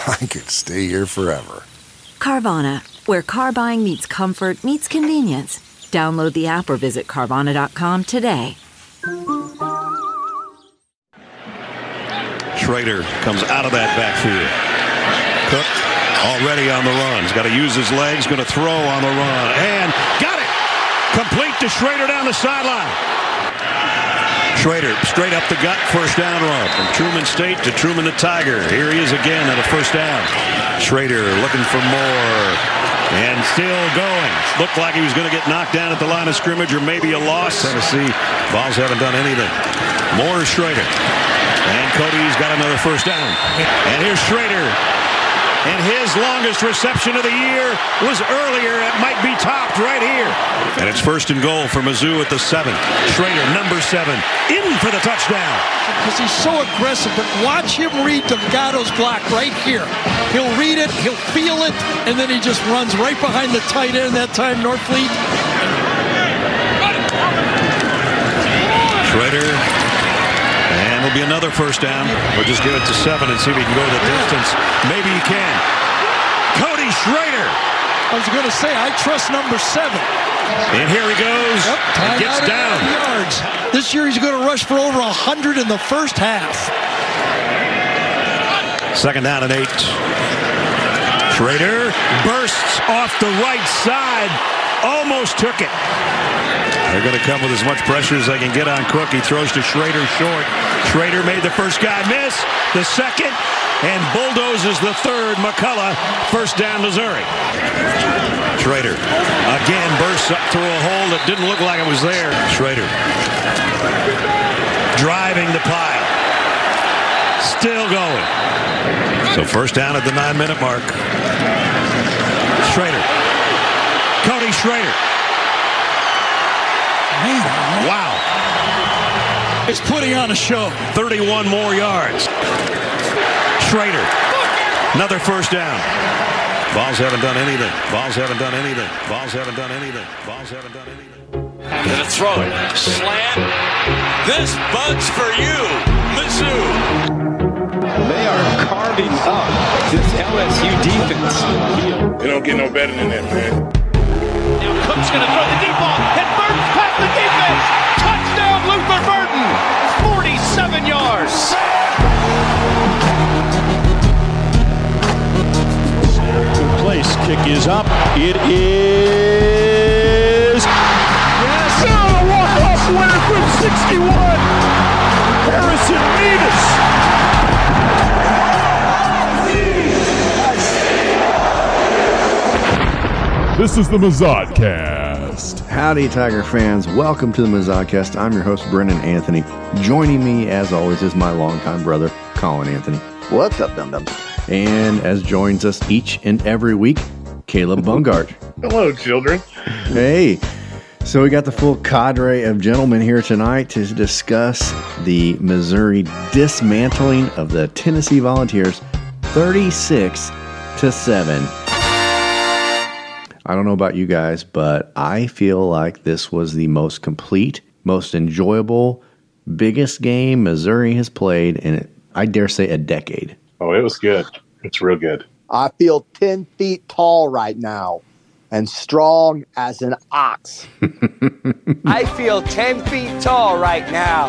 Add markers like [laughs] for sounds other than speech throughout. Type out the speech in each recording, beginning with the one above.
[laughs] I could stay here forever. Carvana, where car buying meets comfort, meets convenience. Download the app or visit Carvana.com today. Schrader comes out of that backfield. Cook already on the run. He's got to use his legs, going to throw on the run. And got it! Complete to Schrader down the sideline. Schrader straight up the gut, first down run from Truman State to Truman the Tiger. Here he is again at a first down. Schrader looking for more and still going. Looked like he was going to get knocked down at the line of scrimmage or maybe a loss. Tennessee Vols haven't done anything. More Schrader. And Cody's got another first down. And here's Schrader. And his longest reception of the year was earlier. It might be topped right here. And it's first and goal for Mizzou at the seven. Schrader, number seven, in for the touchdown. Because he's so aggressive, but watch him read Delgado's block right here. He'll read it, he'll feel it, and then he just runs right behind the tight end that time, Norfleet. Schrader and it'll be another first down. We'll just give it to seven and see if he can go the distance. Maybe he can. Cody Schrader. I was going to say, I trust number seven. And here he goes. Yep, gets down. Yards. This year he's going to rush for over 100 in the first half. Second down and eight. Schrader bursts off the right side. Almost took it. They're going to come with as much pressure as they can get on Cook. He throws to Schrader short. Schrader made the first guy miss, the second, and bulldozes the third. McCullough, first down Missouri. Schrader again bursts up through a hole that didn't look like it was there. Schrader driving the pile. Still going. So first down at the nine-minute mark. Schrader. Cody Schrader. Wow. It's putting on a show. 31 more yards. Schrader. Another first down. Vols haven't done anything. Vols haven't done anything. Vols haven't done anything. Vols haven't done anything. Gonna throw it. Slant. This bud's for you, Mizzou. They are carving up this LSU defense. They don't get no better than that, man. Now Cook's gonna throw the deep ball. And Burden's past the defense. Touchdown, Luther Burden. 47 yards. Place kick is up. It is. Yes. Oh, a walk-off winner from 61. Harrison Mevis. This is the Mazodcast. Howdy, Tiger fans. Welcome to the Mazodcast. I'm your host, Brennan Anthony. Joining me, as always, is my longtime brother, Colin Anthony. What's up, dum dum? And as joins us each and every week, Caleb Bungart. Hello, children. Hey. So we got the full cadre of gentlemen here tonight to discuss the Missouri dismantling of the Tennessee Volunteers 36 to 7. I don't know about you guys, but I feel like this was the most complete, most enjoyable, biggest game Missouri has played in, I dare say, a decade. Oh, it was good. It's real good. I feel 10 feet tall right now and strong as an ox. [laughs] I feel 10 feet tall right now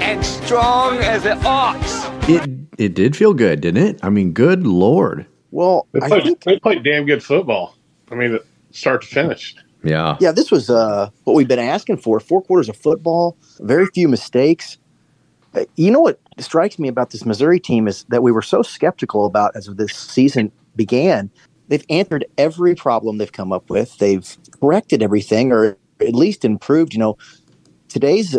and strong as an ox. It it did feel good, didn't it? I mean, good lord. Well, they I played, think they played damn good football. I mean, start to finish. Yeah. Yeah, this was uh, what we've been asking for. Four quarters of football, very few mistakes. Uh, You know what strikes me about this Missouri team is that we were so skeptical about as this season began. They've answered every problem they've come up with. They've corrected everything, or at least improved. You know, today's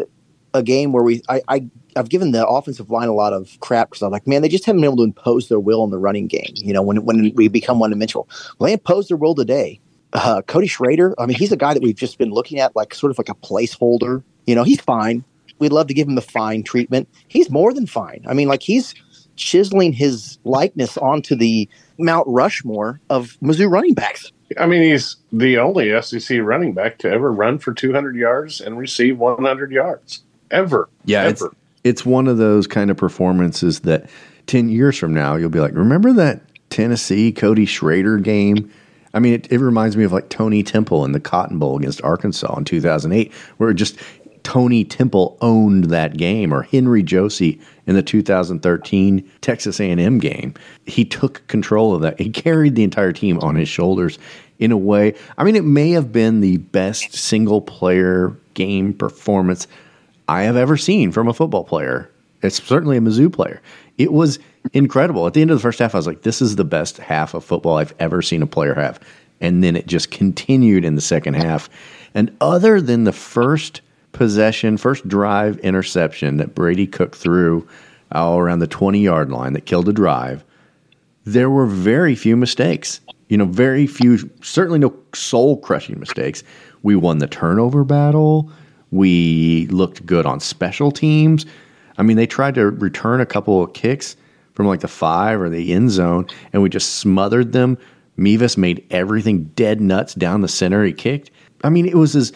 a game where we I, I I've given the offensive line a lot of crap because I'm like, man, they just haven't been able to impose their will in the running game. You know, when when we become one dimensional, well, they imposed their will today. Uh, Cody Schrader, I mean, he's a guy that we've just been looking at like sort of like a placeholder. You know, he's fine. We'd love to give him the fine treatment. He's more than fine. I mean, like he's chiseling his likeness onto the Mount Rushmore of Mizzou running backs. I mean, he's the only SEC running back to ever run for 200 yards and receive 100 yards ever. Yeah, it's ever. It's one of those kind of performances that ten years from now you'll be like, remember that Tennessee Cody Schrader game? I mean, it, it reminds me of like Tony Temple in the Cotton Bowl against Arkansas in 2008, where just Tony Temple owned that game, or Henry Josey in the 2013 Texas A&M game. He took control of that. He carried the entire team on his shoulders in a way. I mean, it may have been the best single player game performance I have ever seen from a football player. It's certainly a Mizzou player. It was incredible. At the end of the first half, I was like, this is the best half of football I've ever seen a player have. And then it just continued in the second half. And other than the first possession, first drive interception that Brady Cook threw all uh, around the 20 yard line that killed a drive, there were very few mistakes. You know, very few, certainly no soul crushing mistakes. We won the turnover battle. We looked good on special teams. I mean, they tried to return a couple of kicks from like the five or the end zone, and we just smothered them. Mevis made everything dead nuts down the center he kicked. I mean, it was as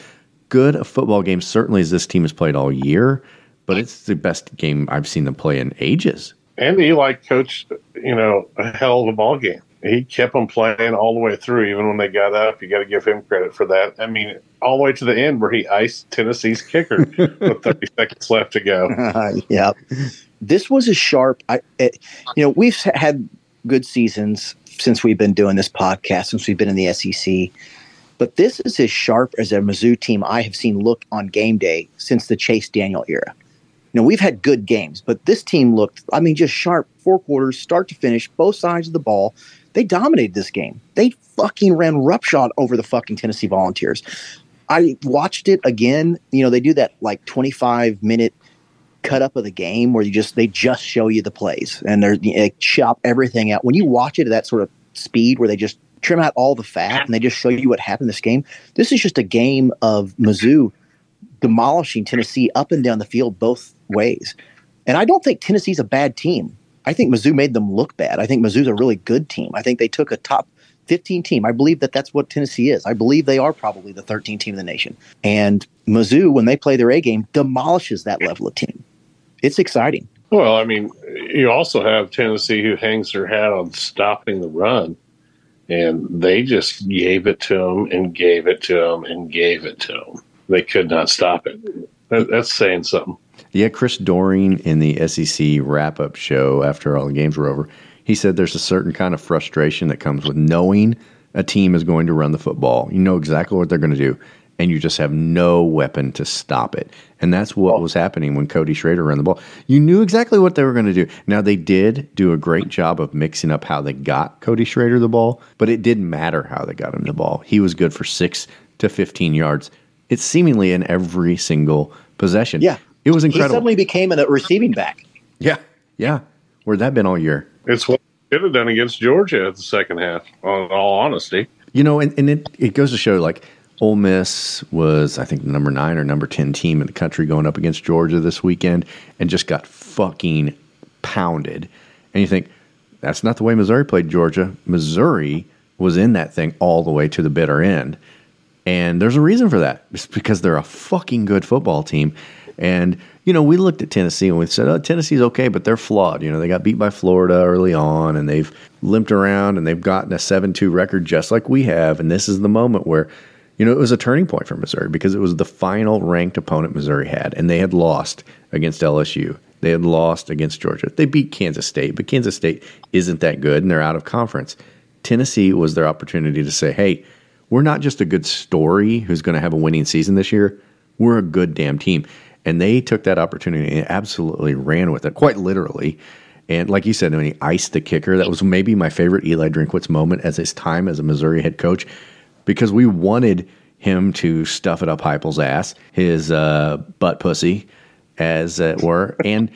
good a football game, certainly, as this team has played all year, but it's the best game I've seen them play in ages. And Eli coached, you know, a hell of a ball game. He kept them playing all the way through, even when they got up. You got to give him credit for that. I mean, all the way to the end where he iced Tennessee's kicker [laughs] with 30 seconds left to go. [laughs] yeah, this was a sharp. I, it, you know, we've had good seasons since we've been doing this podcast, since we've been in the SEC. But this is as sharp as a Mizzou team I have seen look on game day since the Chase Daniel era. You know, we've had good games, but this team looked, I mean, just sharp, four quarters, start to finish, both sides of the ball. They dominated this game. They fucking ran roughshod over the fucking Tennessee Volunteers. I watched it again. You know, they do that like 25 minute cut up of the game where you just they just show you the plays and they're they chop everything out. When you watch it at that sort of speed where they just trim out all the fat and they just show you what happened in this game. This is just a game of Mizzou demolishing Tennessee up and down the field both ways. And I don't think Tennessee's a bad team. I think Mizzou made them look bad. I think Mizzou's a really good team. I think they took a top 15 team. I believe that that's what Tennessee is. I believe they are probably the 13th team in the nation. And Mizzou, when they play their A game, demolishes that level of team. It's exciting. Well, I mean, you also have Tennessee who hangs their hat on stopping the run, and they just gave it to them and gave it to them and gave it to them. They could not stop it. That's saying something. Yeah, Chris Doering in the SEC wrap up show after all the games were over, he said there's a certain kind of frustration that comes with knowing a team is going to run the football. You know exactly what they're going to do, and you just have no weapon to stop it. And that's what was happening when Cody Schrader ran the ball. You knew exactly what they were going to do. Now, they did do a great job of mixing up how they got Cody Schrader the ball, but it didn't matter how they got him the ball. He was good for six to 15 yards. It's seemingly in every single possession. Yeah. It was incredible. He suddenly became a receiving back. Yeah, yeah. Where'd that been all year? It's what they should have done against Georgia at the second half, on all honesty. You know, and, and it, it goes to show like Ole Miss was, I think, the number nine or number 10 team in the country going up against Georgia this weekend and just got fucking pounded. And you think, that's not the way Missouri played Georgia. Missouri was in that thing all the way to the bitter end. And there's a reason for that. It's because they're a fucking good football team. And, you know, we looked at Tennessee and we said, oh, Tennessee's okay, but they're flawed. You know, they got beat by Florida early on and they've limped around and they've gotten a 7 2 record just like we have. And this is the moment where, you know, it was a turning point for Missouri because it was the final ranked opponent Missouri had. And they had lost against LSU. They had lost against Georgia. They beat Kansas State, but Kansas State isn't that good and they're out of conference. Tennessee was their opportunity to say, hey, we're not just a good story who's going to have a winning season this year. We're a good damn team. And they took that opportunity and absolutely ran with it, quite literally. And like you said, when he iced the kicker, that was maybe my favorite Eli Drinkwitz moment as his time as a Missouri head coach, because we wanted him to stuff it up Heupel's ass, his uh, butt pussy, as it were, and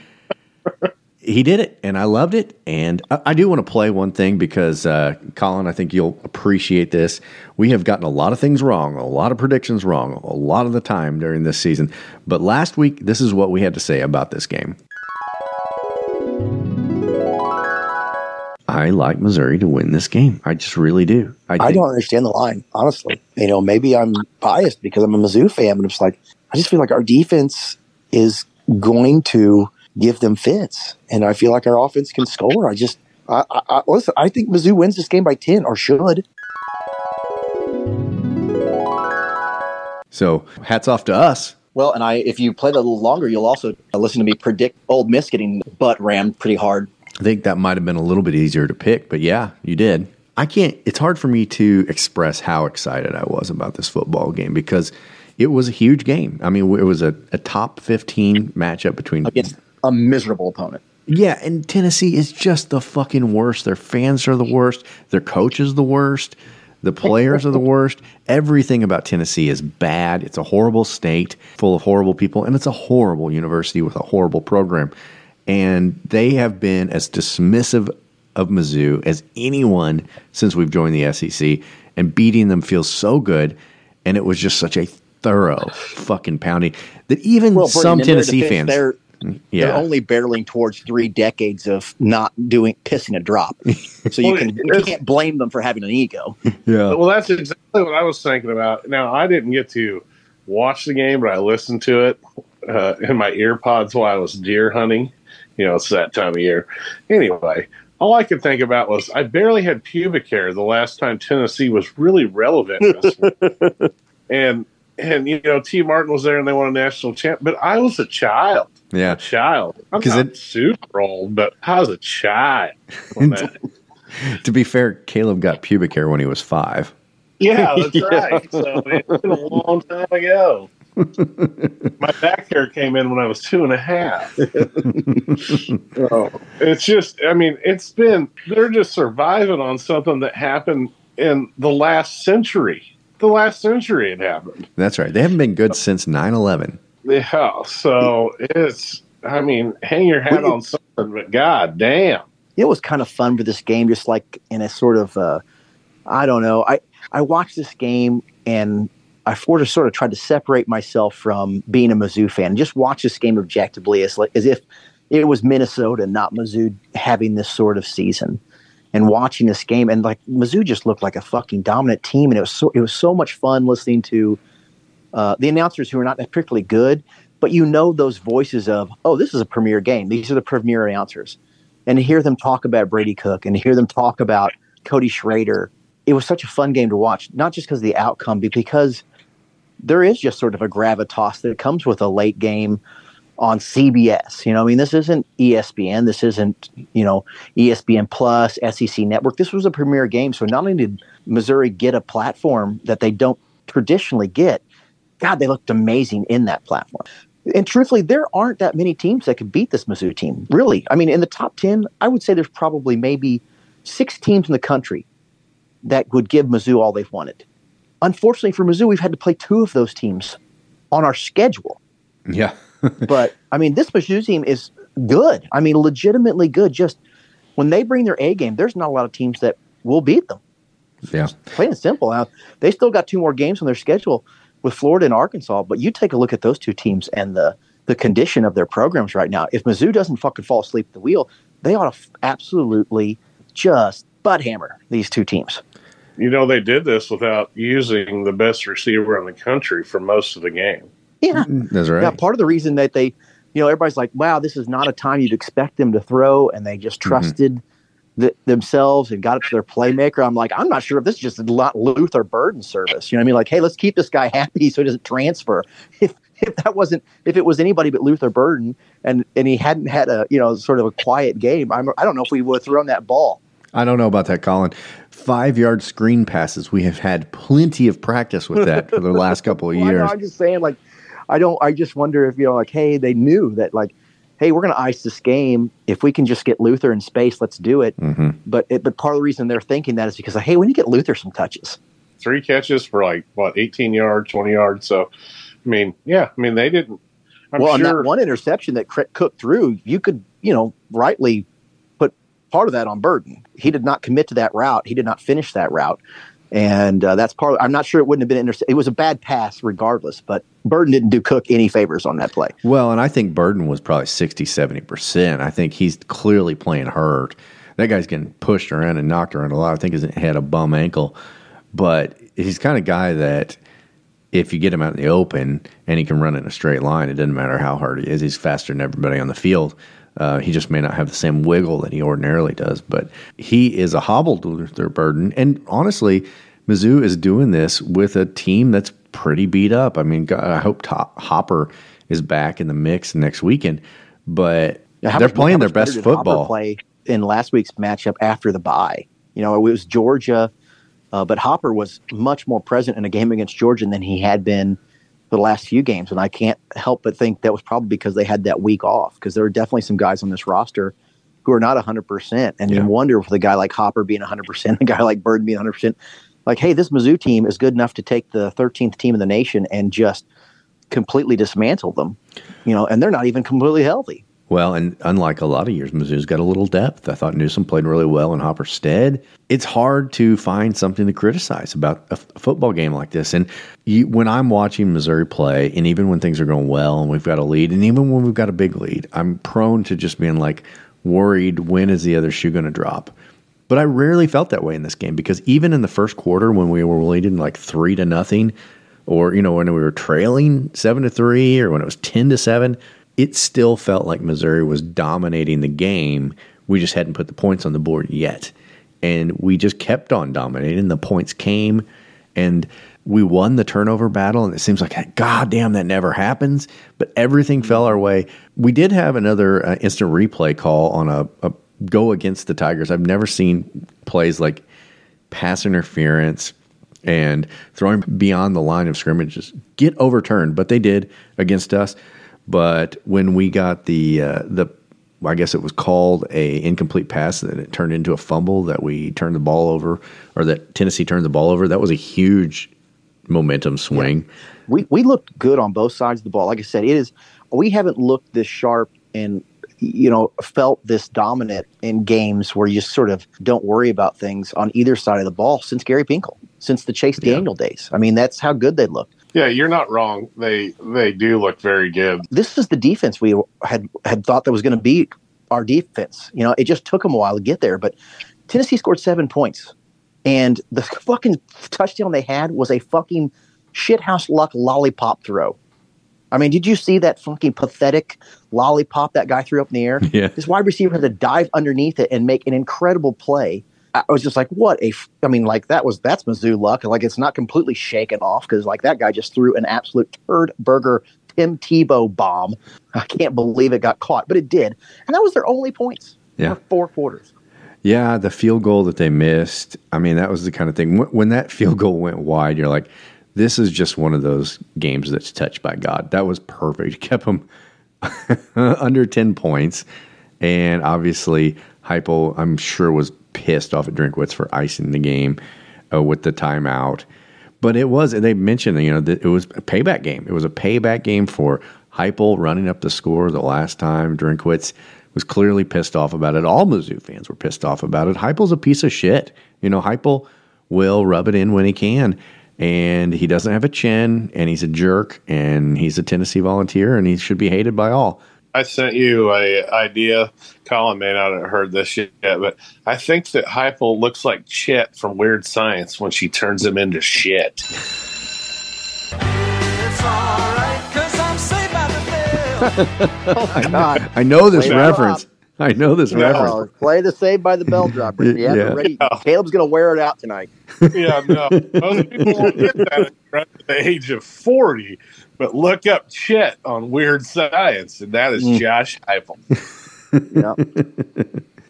he did it, and I loved it. And I, I do want to play one thing because, uh, Colin, I think you'll appreciate this. We have gotten a lot of things wrong, a lot of predictions wrong, a lot of the time during this season. But last week, this is what we had to say about this game. I like Missouri to win this game. I just really do. I, I don't understand the line, honestly. You know, maybe I'm biased because I'm a Mizzou fan, but it's like I just feel like our defense is going to give them fits, and I feel like our offense can score. I just, I, I, listen. I think Mizzou wins this game by ten, or should. So, hats off to us. Well, and I, if you play that a little longer, you'll also listen to me predict Ole Miss getting butt rammed pretty hard. I think that might have been a little bit easier to pick, but yeah, you did. I can't, it's hard for me to express how excited I was about this football game because it was a huge game. I mean, it was a, a top 15 matchup between. Against a miserable opponent. Yeah, and Tennessee is just the fucking worst. Their fans are the worst. Their coach is the worst. The players are the worst. Everything about Tennessee is bad. It's a horrible state full of horrible people, and it's a horrible university with a horrible program and they have been as dismissive of Mizzou as anyone since we've joined the SEC. And beating them feels so good, and it was just such a thorough fucking pounding that even well, some Tennessee defense, fans. They're, yeah. they're only barreling towards three decades of not doing pissing a drop, [laughs] so you can you can't blame them for having an ego. [laughs] Yeah. Well, that's exactly what I was thinking about. Now I didn't get to watch the game, but I listened to it uh, in my earpods while I was deer hunting you know, it's that time of year. Anyway, all I could think about was I barely had pubic hair the last time Tennessee was really relevant. [laughs] and and you know, Tee Martin was there and they won a national champ, but I was a child. Yeah, a child. I'm not it, super old, but I was a child. [laughs] to be fair, Caleb got pubic hair when he was five. Yeah, [laughs] that's yeah. right. So it's been a long time ago. [laughs] My back hair came in when I was two and a half. oh, it's just, I mean, it's been, they're just surviving on something that happened in the last century. The last century it happened. That's right. They haven't been good since 9 11. Yeah. So it's, I mean, hang your hat on something, but god damn. It was kind of fun for this game, just like in a sort of, uh, I don't know. I, I watched this game and I sort of sort of tried to separate myself from being a Mizzou fan and just watch this game objectively as like as if it was Minnesota, not Mizzou, having this sort of season. And watching this game, and like Mizzou just looked like a fucking dominant team, and it was so it was so much fun listening to uh, the announcers who are not particularly good, but you know those voices of, oh, this is a premier game. These are the premier announcers, and to hear them talk about Brady Cook and to hear them talk about Cody Schrader, it was such a fun game to watch. Not just because of the outcome, but because there is just sort of a gravitas that comes with a late game on CBS. You know, I mean, this isn't ESPN. This isn't, you know, ESPN Plus, SEC Network. This was a premier game. So not only did Missouri get a platform that they don't traditionally get, God, they looked amazing in that platform. And truthfully, there aren't that many teams that could beat this Mizzou team. Really. I mean, in the top 10, I would say there's probably maybe six teams in the country that would give Mizzou all they've wanted unfortunately for Mizzou, we've had to play two of those teams on our schedule. Yeah. [laughs] but I mean, this Mizzou team is good. I mean, legitimately good. Just when they bring their A game, there's not a lot of teams that will beat them. Yeah. Plain and simple. Now, they still got two more games on their schedule with Florida and Arkansas, but you take a look at those two teams and the the condition of their programs right now. If Mizzou doesn't fucking fall asleep at the wheel, they ought to f- absolutely just butt hammer these two teams you know, they did this without using the best receiver in the country for most of the game. Yeah, that's right. Yeah, part of the reason that they, you know, everybody's like, "Wow, this is not a time you'd expect them to throw," and they just mm-hmm. trusted mm-hmm. The, themselves and got it to their playmaker. I'm like, I'm not sure if this is just a lot Luther Burden service. You know what I mean? Like, hey, let's keep this guy happy so he doesn't transfer. [laughs] If if that wasn't if it was anybody but Luther Burden and and he hadn't had a you know sort of a quiet game, I'm, I don't know if we would have thrown that ball. I don't know about that, Colin five yard screen passes. We have had plenty of practice with that for the last couple of [laughs] Well, I years. I'm just saying, like, I don't. I just wonder if you know, like, hey, they knew that, like, hey, we're going to ice this game. If we can just get Luther in space, let's do it. Mm-hmm. But it, but part of the reason they're thinking that is because, hey, we need to get Luther some touches. Three catches for like what, 18 yards, 20 yards. So, I mean, yeah, I mean they didn't. I'm well, on that one interception that Cr- Cook threw, you could, you know, rightly put part of that on Burden. He did not commit to that route. He did not finish that route. And uh, that's part. Of, I'm not sure it wouldn't have been. It was a bad pass, regardless. But Burden didn't do Cook any favors on that play. Well, and I think Burden was probably 60, 70%. I think he's clearly playing hurt. That guy's getting pushed around and knocked around a lot. I think he had a bum ankle. But he's kind of guy that if you get him out in the open and he can run in a straight line, it doesn't matter how hard he is. He's faster than everybody on the field. Uh, he just may not have the same wiggle that he ordinarily does, but he is a hobbled Luther Burden. And honestly, Mizzou is doing this with a team that's pretty beat up. I mean, God, I hope Top, Hopper is back in the mix next weekend, but how they're much- playing their best did Hopper football. Play in last week's matchup after the bye. You know, it was Georgia, uh, but Hopper was much more present in a game against Georgia than he had been the last few games, and I can't help but think that was probably because they had that week off. Because there are definitely some guys on this roster who are not 100, percent and you wonder with a guy like Hopper being 100, percent [laughs] a guy like Bird being 100, percent like, hey, this Mizzou team is good enough to take the 13th team in the nation and just completely dismantle them. You know, and they're not even completely healthy. Well, and unlike a lot of years, Mizzou's got a little depth. I thought Newsom played really well in Hopper's stead. It's hard to find something to criticize about a, f- a football game like this. And you, when I'm watching Missouri play, and even when things are going well and we've got a lead, and even when we've got a big lead, I'm prone to just being like worried when is the other shoe going to drop. But I rarely felt that way in this game because even in the first quarter when we were leading like three to nothing, or you know when we were trailing seven to three, or when it was ten to seven, it still felt like Missouri was dominating the game. We just hadn't put the points on the board yet, and we just kept on dominating. The points came, and we won the turnover battle. And it seems like God damn that never happens, but everything fell our way. We did have another uh, instant replay call on a, a go against the Tigers. I've never seen plays like pass interference and throwing beyond the line of scrimmages get overturned, but they did against us. But when we got the uh, the I guess it was called a incomplete pass that it turned into a fumble that we turned the ball over or that Tennessee turned the ball over. That was a huge momentum swing. we we looked good on both sides of the ball. Like I said, it is we haven't looked this sharp and you know felt this dominant in games where you just sort of don't worry about things on either side of the ball since Gary Pinkel, since the Chase Daniel days. I mean, that's how good they looked. Yeah, you're not wrong. They they do look very good. This is the defense we had had thought that was going to be our defense. You know, it just took them a while to get there, but Tennessee scored seven points, and the [laughs] fucking touchdown they had was a fucking shithouse luck lollipop throw. I mean, did you see that fucking pathetic lollipop that guy threw up in the air? [laughs] Yeah. This wide receiver had to dive underneath it and make an incredible play. I was just like, what a, f- I mean, like that was, that's Mizzou luck. Like it's not completely shaken off because like that guy just threw an absolute turd burger Tim Tebow bomb. I can't believe it got caught, but it did. And that was their only points Yeah. for four quarters. Yeah, the field goal that they missed. I mean, that was the kind of thing. When, when that field goal went wide, you're like, this is just one of those games that's touched by God. That was perfect. Kept them [laughs] under 10 points. And obviously, Heupel, I'm sure, was pissed off at Drinkwitz for icing the game uh, with the timeout. But it was, they mentioned, you know, it was a payback game. It was a payback game for Heupel running up the score the last time. Drinkwitz was clearly pissed off about it. All Mizzou fans were pissed off about it. Heupel's a piece of shit. You know, Heupel will rub it in when he can. And he doesn't have a chin, and he's a jerk, and he's a Tennessee volunteer, and he should be hated by all. I sent you a idea. Colin may not have heard this yet, but I think that Heupel looks like Chet from Weird Science when she turns him into shit. [laughs] oh my [laughs] God. I know this Play reference. I know this No, reference. play the Saved by the Bell dropper. Yeah, Yeah. ready. Caleb's going to wear it out tonight. [laughs] yeah, no. Most people won't get that at the age of 40, but look up Chet on Weird Science, and that is Mm. Josh Heupel. Yeah.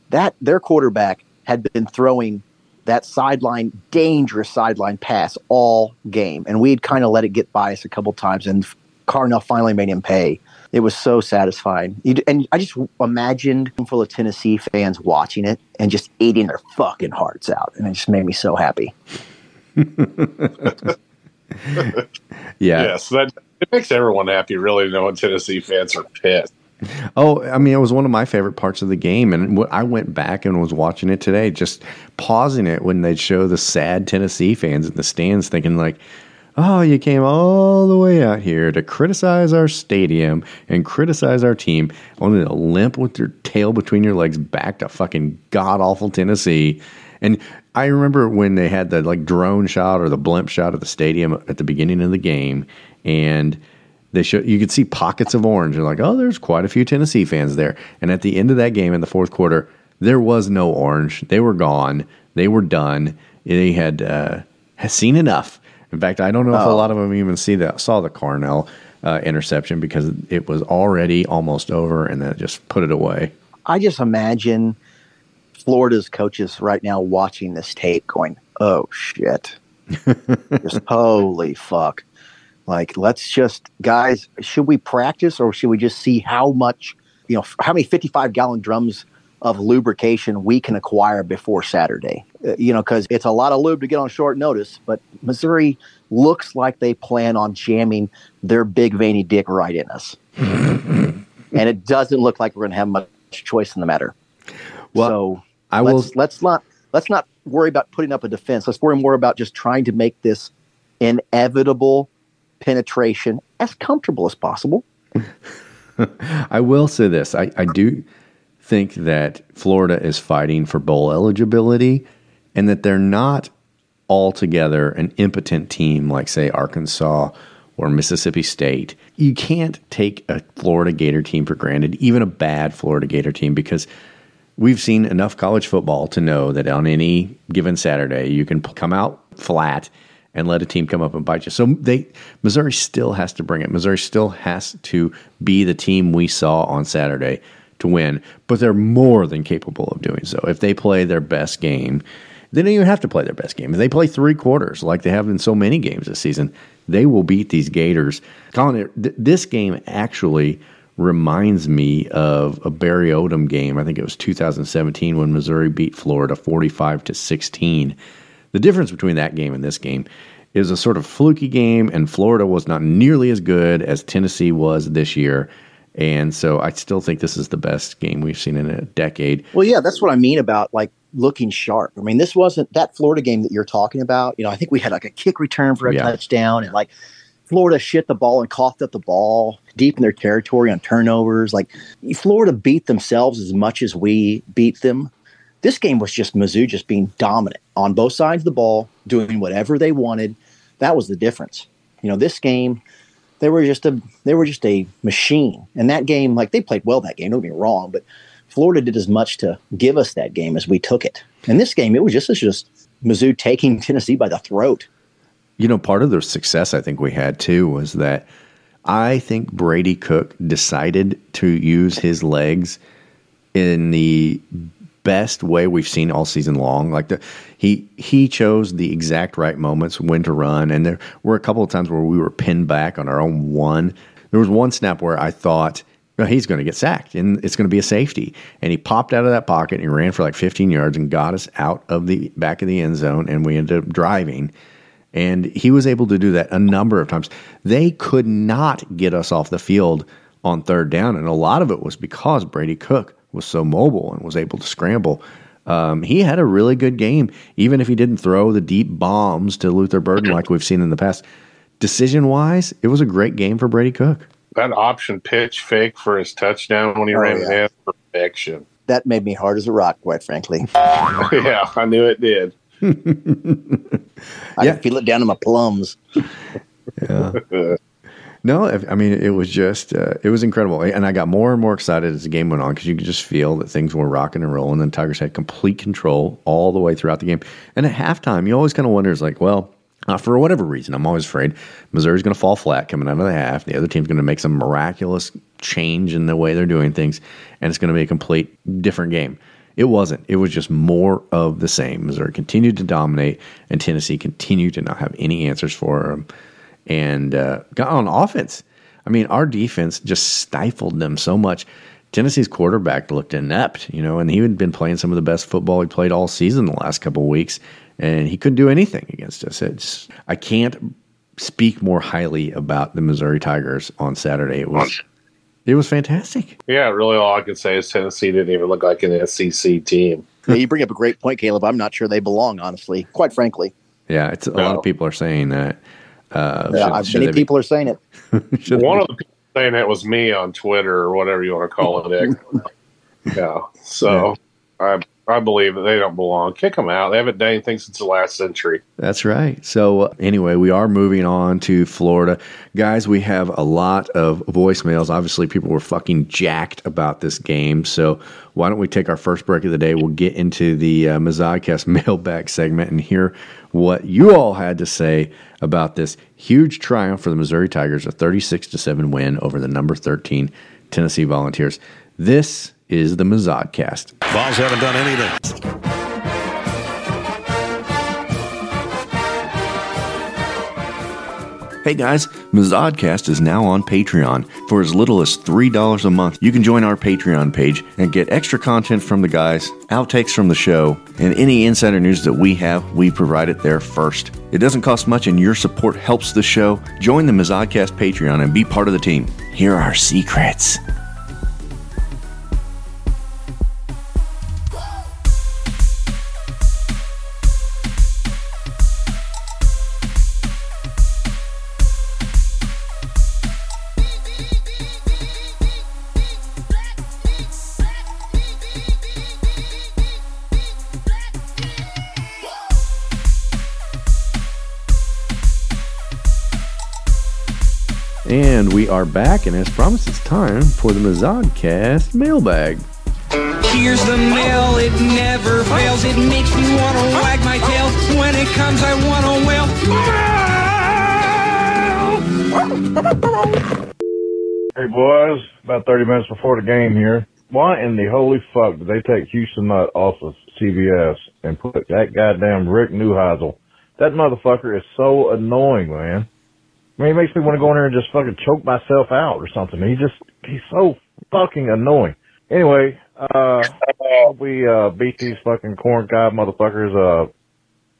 that their quarterback had been throwing that sideline, dangerous sideline pass all game. And we'd kind of let it get by us a couple times, and Carnell finally made him pay. It was so satisfying. And I just imagined full of Tennessee fans watching it and just eating their fucking hearts out. And it just made me so happy. [laughs] yeah. Yes, that it makes everyone happy, really, knowing Tennessee fans are pissed. Oh, I mean, it was one of my favorite parts of the game, and I went back and was watching it today, just pausing it when they'd show the sad Tennessee fans in the stands, thinking like, "Oh, you came all the way out here to criticize our stadium and criticize our team, only to limp with your tail between your legs back to fucking god awful Tennessee." And I remember when they had the like drone shot or the blimp shot of the stadium at the beginning of the game, and they show you could see pockets of orange. You're like, oh, there's quite a few Tennessee fans there. And at the end of that game in the fourth quarter, there was no orange. They were gone. They were done. They had uh, has seen enough. In fact, I don't know if a Oh. lot of them even see that saw the Carnell uh, interception because it was already almost over, and then just put it away. I just imagine Florida's coaches right now watching this tape going, oh shit. [laughs] just holy fuck. Like, let's just, guys, should we practice or should we just see how much, you know, how many 55 gallon drums of lubrication we can acquire before Saturday? Uh, you know, because it's a lot of lube to get on short notice, but Missouri looks like they plan on jamming their big veiny dick right in us. [laughs] and it doesn't look like we're going to have much choice in the matter. Well, so I will- let's, let's not let's not worry about putting up a defense. Let's worry more about just trying to make this inevitable penetration as comfortable as possible. [laughs] I will say this: I, I do think that Florida is fighting for bowl eligibility, and that they're not altogether an impotent team like, say, Arkansas or Mississippi State. You can't take a Florida Gator team for granted, even a bad Florida Gator team, because we've seen enough college football to know that on any given Saturday, you can come out flat and let a team come up and bite you. So they Missouri still has to bring it. Missouri still has to be the team we saw on Saturday to win, but they're more than capable of doing so. If they play their best game, they don't even have to play their best game. If they play three quarters like they have in so many games this season, they will beat these Gators. Colin, th- this game actually reminds me of a Barry Odom game. I think it was 2017 when Missouri beat Florida 45 to 16. The difference between that game and this game is a sort of fluky game, and Florida was not nearly as good as Tennessee was this year. And so I still think this is the best game we've seen in a decade. Well, yeah, that's what I mean about like looking sharp. I mean, this wasn't that Florida game that you're talking about. You know, I think we had like a kick return for a Yeah. touchdown and like Florida shit the ball and coughed up the ball deep in their territory on turnovers. Like Florida beat themselves as much as we beat them. This game was just Mizzou just being dominant on both sides of the ball, doing whatever they wanted. That was the difference. You know, this game, they were just a they were just a machine. And that game, like they played well that game, don't get me wrong, but Florida did as much to give us that game as we took it. And this game, it was just it's just Mizzou taking [laughs] Tennessee by the throat. You know, part of the success I think we had too was that I think Brady Cook decided to use his legs in the best way we've seen all season long. Like the he he chose the exact right moments when to run, and there were a couple of times where we were pinned back on our own one. There was one snap where I thought. Well, he's going to get sacked and it's going to be a safety. And he popped out of that pocket and he ran for like 15 yards and got us out of the back of the end zone. And we ended up driving. And he was able to do that a number of times. They could not get us off the field on third down. And a lot of it was because Brady Cook was so mobile and was able to scramble. Um, he had a really good game, even if he didn't throw the deep bombs to Luther Burden like we've seen in the past. Decision wise, it was a great game for Brady Cook. That option pitch fake for his touchdown when he Oh, ran yeah. it in perfection. That made me hard as a rock, quite frankly. [laughs] yeah, I knew it did. [laughs] I could feel it down to my plums. [laughs] Yeah. No, I mean it was just uh, it was incredible, and I got more and more excited as the game went on because you could just feel that things were rocking and rolling. And the Tigers had complete control all the way throughout the game. And at halftime, you always kind of wonder, is like, well, uh, for whatever reason, I'm always afraid Missouri's going to fall flat coming out of the half. The other team's going to make some miraculous change in the way they're doing things, and it's going to be a complete different game. It wasn't. It was just more of the same. Missouri continued to dominate, and Tennessee continued to not have any answers for them. And uh, got on offense. I mean, our defense just stifled them so much. Tennessee's quarterback looked inept, you know, and he had been playing some of the best football he played all season the last couple of weeks, and he couldn't do anything against us. It's I can't speak more highly about the Missouri Tigers on Saturday. It was it was fantastic. Yeah, really, all I can say is Tennessee didn't even look like an SEC team. [laughs] Yeah, you bring up a great point, Caleb. I'm not sure they belong, honestly. Quite frankly. Yeah, it's a No. lot of people are saying that. Uh, Yeah, should- should many they be- people are saying it. [laughs] One of the people saying that was me on Twitter or whatever you want to call it. [laughs] Yeah, so I I believe that they don't belong. Kick them out. They haven't done anything since the last century. That's right. So, uh, anyway, we are moving on to Florida. Guys, we have a lot of voicemails. Obviously, people were fucking jacked about this game. So, why don't we take our first break of the day? We'll get into the uh, Mazodcast [laughs] mailbag segment and hear what you all had to say about this huge triumph for the Missouri Tigers, a 36 to 7 win over the number 13 Tennessee Volunteers. This is the Mazodcast. Vols haven't done anything. Hey guys, Mazodcast is now on Patreon. For as little as $3 a month, you can join our Patreon page and get extra content from the guys, outtakes from the show, and any insider news that we have, we provide it there first. It doesn't cost much and your support helps the show. Join the Mazodcast Patreon and be part of the team. Here are our secrets. We are back, and as promised, it's time for the Mazodcast mailbag. Here's the mail, it never fails. It makes me want to wag my tail. When it comes, I want to wail. Hey boys, about 30 minutes before the game here. Why in the holy fuck did they take Houston Nutt off of CBS and put that goddamn Rick Neuheisel? That motherfucker is so annoying, man. I mean, he makes me want to go in there and just fucking choke myself out or something. He just, he's so fucking annoying. Anyway, uh, we, uh, beat these fucking corn cob motherfuckers. Uh,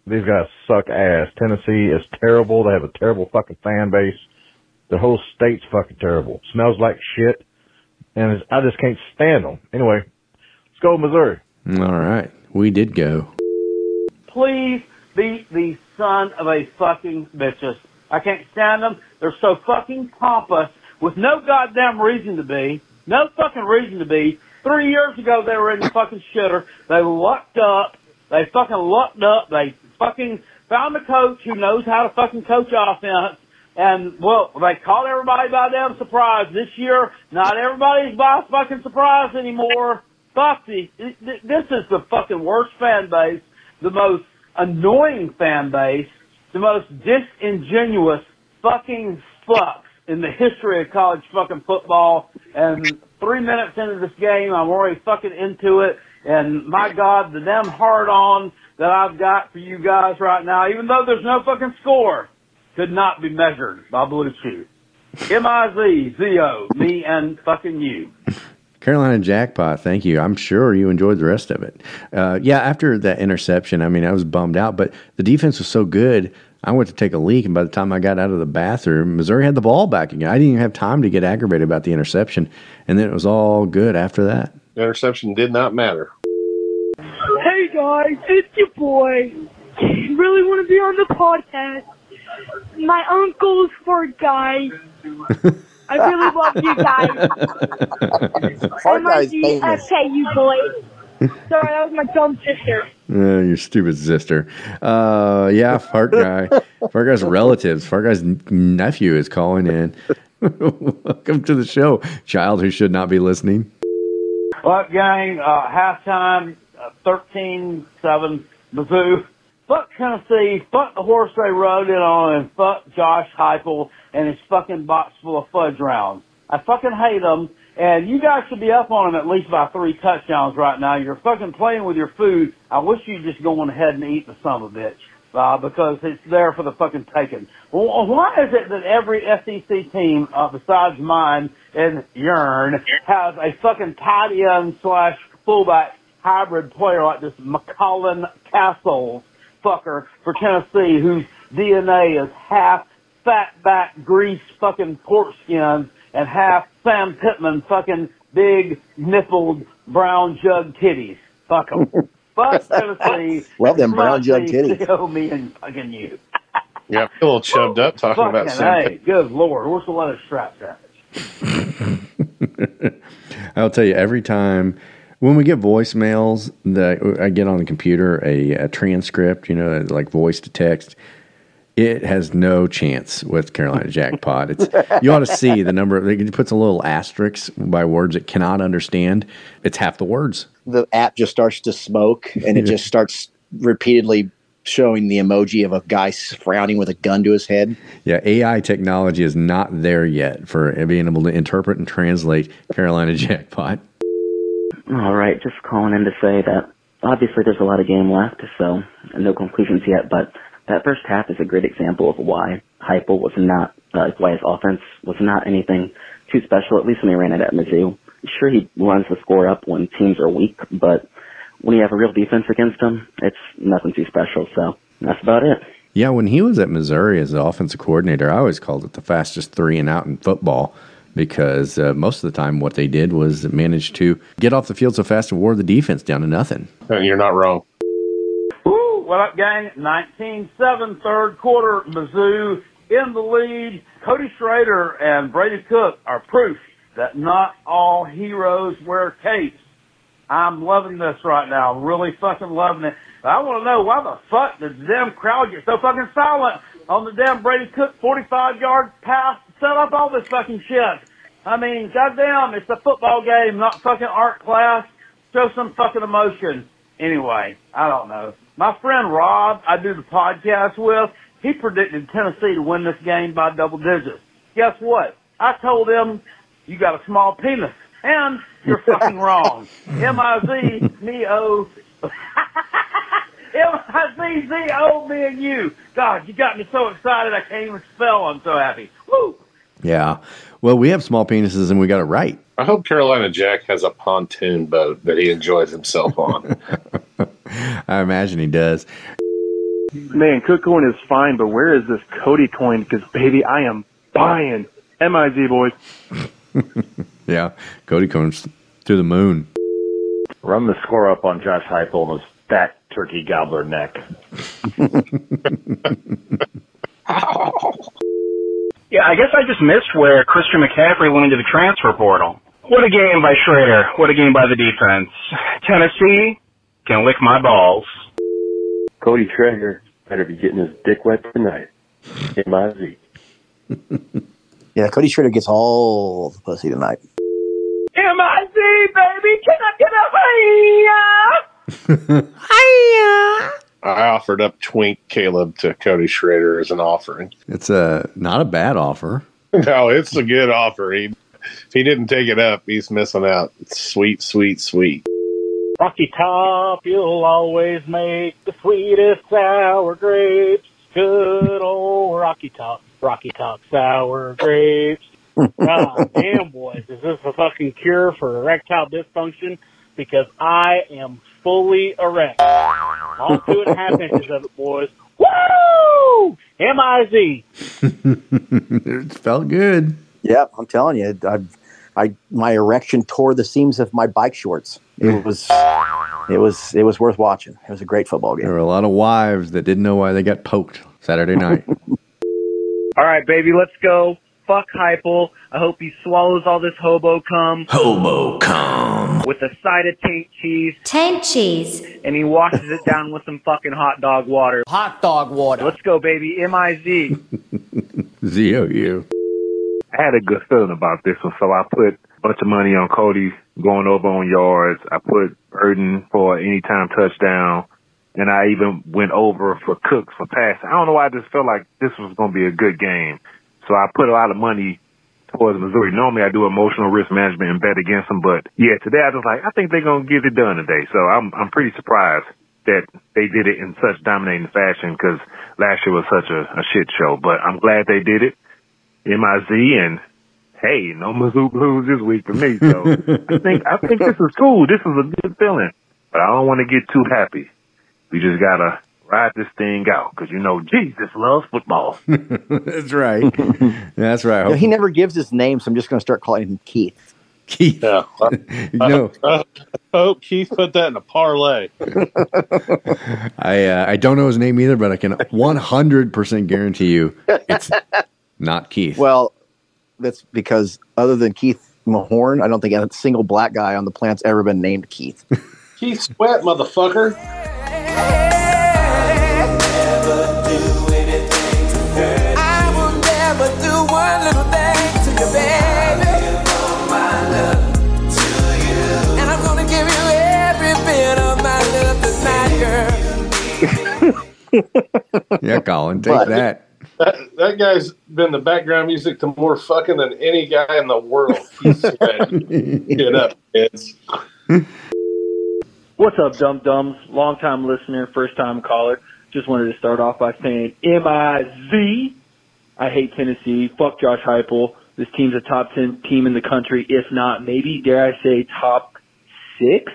these guys suck ass. Tennessee is terrible. They have a terrible fucking fan base. The whole state's fucking terrible. Smells like shit. And it's, I just can't stand them. Anyway, let's go Missouri. All right, we did go. Please beat these son of a fucking bitches. I can't stand them. They're so fucking pompous with no goddamn reason to be. No fucking reason to be. Three years ago they were in the fucking shitter. They lucked up. They fucking lucked up. They fucking found a coach who knows how to fucking coach offense. And well, they caught everybody by damn surprise. This year, not everybody's by fucking surprise anymore. Fuck the, this is the fucking worst fan base, the most annoying fan base, the most disingenuous fucking fucks in the history of college fucking football. And three minutes into this game, I'm already fucking into it. And my God, the damn hard on that I've got for you guys right now, even though there's no fucking score, could not be measured by Blue Chew. M-I-Z-Z-O, me and fucking you. Carolina jackpot. Thank you. I'm sure you enjoyed the rest of it. Uh, yeah, after that interception, I mean, I was bummed out, but the defense was so good. I went to take a leak, and by the time I got out of the bathroom, Missouri had the ball back again. I didn't even have time to get aggravated about the interception, and then it was all good after that. The interception did not matter. Hey guys, it's your boy. Really want to be on the podcast. My uncle's for guys. [laughs] I really love you guys. [laughs] Fart guy's famous. M-I-G-F-K, you boys. Sorry, that was my dumb sister. Uh, your stupid sister. Uh, yeah, Fart Guy. Fart Guy's relatives. Fart Guy's nephew is calling in. [laughs] Welcome to the show, child who should not be listening. Fuck gang, uh, halftime, uh, 13-7, Mizzou. Fuck Tennessee, fuck the horse they rode in on, and fuck Josh Heupel and his fucking box full of fudge rounds. I fucking hate them, And you guys should be up on them at least by three touchdowns right now. You're fucking playing with your food. I wish you'd just go on ahead and eat the son of a bitch. Uh, because it's there for the fucking taking. Well, why is it that every SEC team, uh, besides mine and Yearn, has a fucking tight end slash fullback hybrid player like this McCallan Castles fucker for Tennessee whose DNA is half fat back grease fucking pork skins and half Sam Pittman fucking big nippled brown jug titties. Fuck 'em. [laughs] Fuck Tennessee. Well, them brown jug Tennessee, titties. [laughs] still me and fucking you. Yeah, I feel a little chubbed up talking Fucking about Sam hey, good lord. Where's the leather strap at? [laughs] I'll tell you every time when we get voicemails that I get on the computer a, a transcript, you know, like voice to text. It has no chance with Carolina Jackpot. It's [laughs] you ought to see the number. It puts a little asterisk by words it cannot understand. It's half the words. The app just starts to smoke, and it [laughs] just starts repeatedly showing the emoji of a guy frowning with a gun to his head. Yeah, AI technology is not there yet for being able to interpret and translate Carolina [laughs] Jackpot. All right, just calling in to say that obviously there's a lot of game left, so no conclusions yet, but that first half is a great example of why Heupel was not, uh, why his offense was not anything too special, at least when he ran it at Mizzou. Sure, he runs the score up when teams are weak, but when you have a real defense against him, it's nothing too special, so that's about it. Yeah, when he was at Missouri as the offensive coordinator, I always called it the fastest three and out in football because uh, most of the time what they did was manage to get off the field so fast and wore the defense down to nothing. You're not wrong. What up, gang? 19-7, third quarter, Mizzou in the lead. Cody Schrader and Brady Cook are proof that not all heroes wear capes. I'm loving this right now. I'm really fucking loving it. But I want to know why the fuck the damn crowd get so fucking silent on the damn Brady Cook 45 yard pass? Set up all this fucking shit. I mean, goddamn, it's a football game, not fucking art class. Show some fucking emotion. Anyway, I don't know. My friend Rob, I do the podcast with, he predicted Tennessee to win this game by double digits. Guess what? I told him, you got a small penis. And you're [laughs] fucking wrong. M-I-Z, me O. [laughs] M-I-Z-Z-O, me and you. God, you got me so excited I can't even spell. I'm so happy. Woo! Yeah. Well, we have small penises and we got it right. I hope Carolina Jack has a pontoon boat that he enjoys himself on. [laughs] I imagine he does. Man, Cook coin is fine, but where is this Cody coin? Because baby, I am buying. M-I-Z boys. [laughs] Yeah. Cody coin's to the moon. Run the score up on Josh Heupel and his fat turkey gobbler neck. [laughs] Yeah, I guess I just missed where Christian McCaffrey went into the transfer portal. What a game by Schrader. What a game by the defense. Tennessee can lick my balls. Cody Schrader better be getting his dick wet tonight. M-I-Z. [laughs] Yeah, Cody Schrader gets all the pussy tonight. M-I-Z, baby. Can I get a [laughs] hiya? I offered up Twink Caleb to Cody Schrader as an offering. It's a not a bad offer. [laughs] No, it's a good offer. He, if he didn't take it up, he's missing out. It's sweet, sweet, sweet. Rocky Top, you'll always make the sweetest sour grapes. Good old Rocky Top, Rocky Top sour grapes. [laughs] God damn, boys, is this a fucking cure for erectile dysfunction? Because I am fully erect. All two and a half inches of it, boys. Woo! M-I-Z. [laughs] it felt good. Yeah, I'm telling you, I, I my erection tore the seams of my bike shorts. It mm. was, it was, it was worth watching. It was a great football game. There were a lot of wives that didn't know why they got poked Saturday night. [laughs] All right, baby, let's go. Fuck Heupel. I hope he swallows all this hobo cum. Hobo cum. With a side of taint cheese. Taint cheese. And he washes it down with some fucking hot dog water. Hot dog water. Let's go, baby. M-I-Z. [laughs] Z-O-U. I had a good feeling about this one, so I put a bunch of money on Cody going over on yards. I put Burden for an anytime touchdown, and I even went over for Cooks for pass. I don't know why I just felt like this was going to be a good game, so I put a lot of money towards Missouri. Normally I do emotional risk management and bet against them, but yeah, today I was like, I think they're gonna get it done today. So I'm I'm pretty surprised that they did it in such dominating fashion because last year was such a, a shit show. But I'm glad they did it. MIZ and hey, no Mizzou Blues this week for me. So [laughs] I think I think this is cool. This is a good feeling, but I don't want to get too happy. We just gotta ride this thing out because you know Jesus loves football. [laughs] That's right. [laughs] That's right. You know, he never gives his name, so I'm just going to start calling him Keith. Keith. Yeah. No. I hope Keith put that in a parlay. I uh, I don't know his name either, but I can 100% guarantee you it's not Keith. Well, that's because other than Keith Mahorn, I don't think a single black guy on the planet's ever been named Keith. [laughs] Keith Sweat, motherfucker. I will never do one little thing to you, baby. And I'm gonna give you every bit of my love tonight, girl. yeah, Colin, take But- that. That, that guy's been the background music to more fucking than any guy in the world. Keith [laughs] Get up, kids. What's up, dum dums? Long time listener, first time caller. Just wanted to start off by saying M I Z. I hate Tennessee. Fuck Josh Heupel. This team's a top ten team in the country, if not maybe dare I say top six.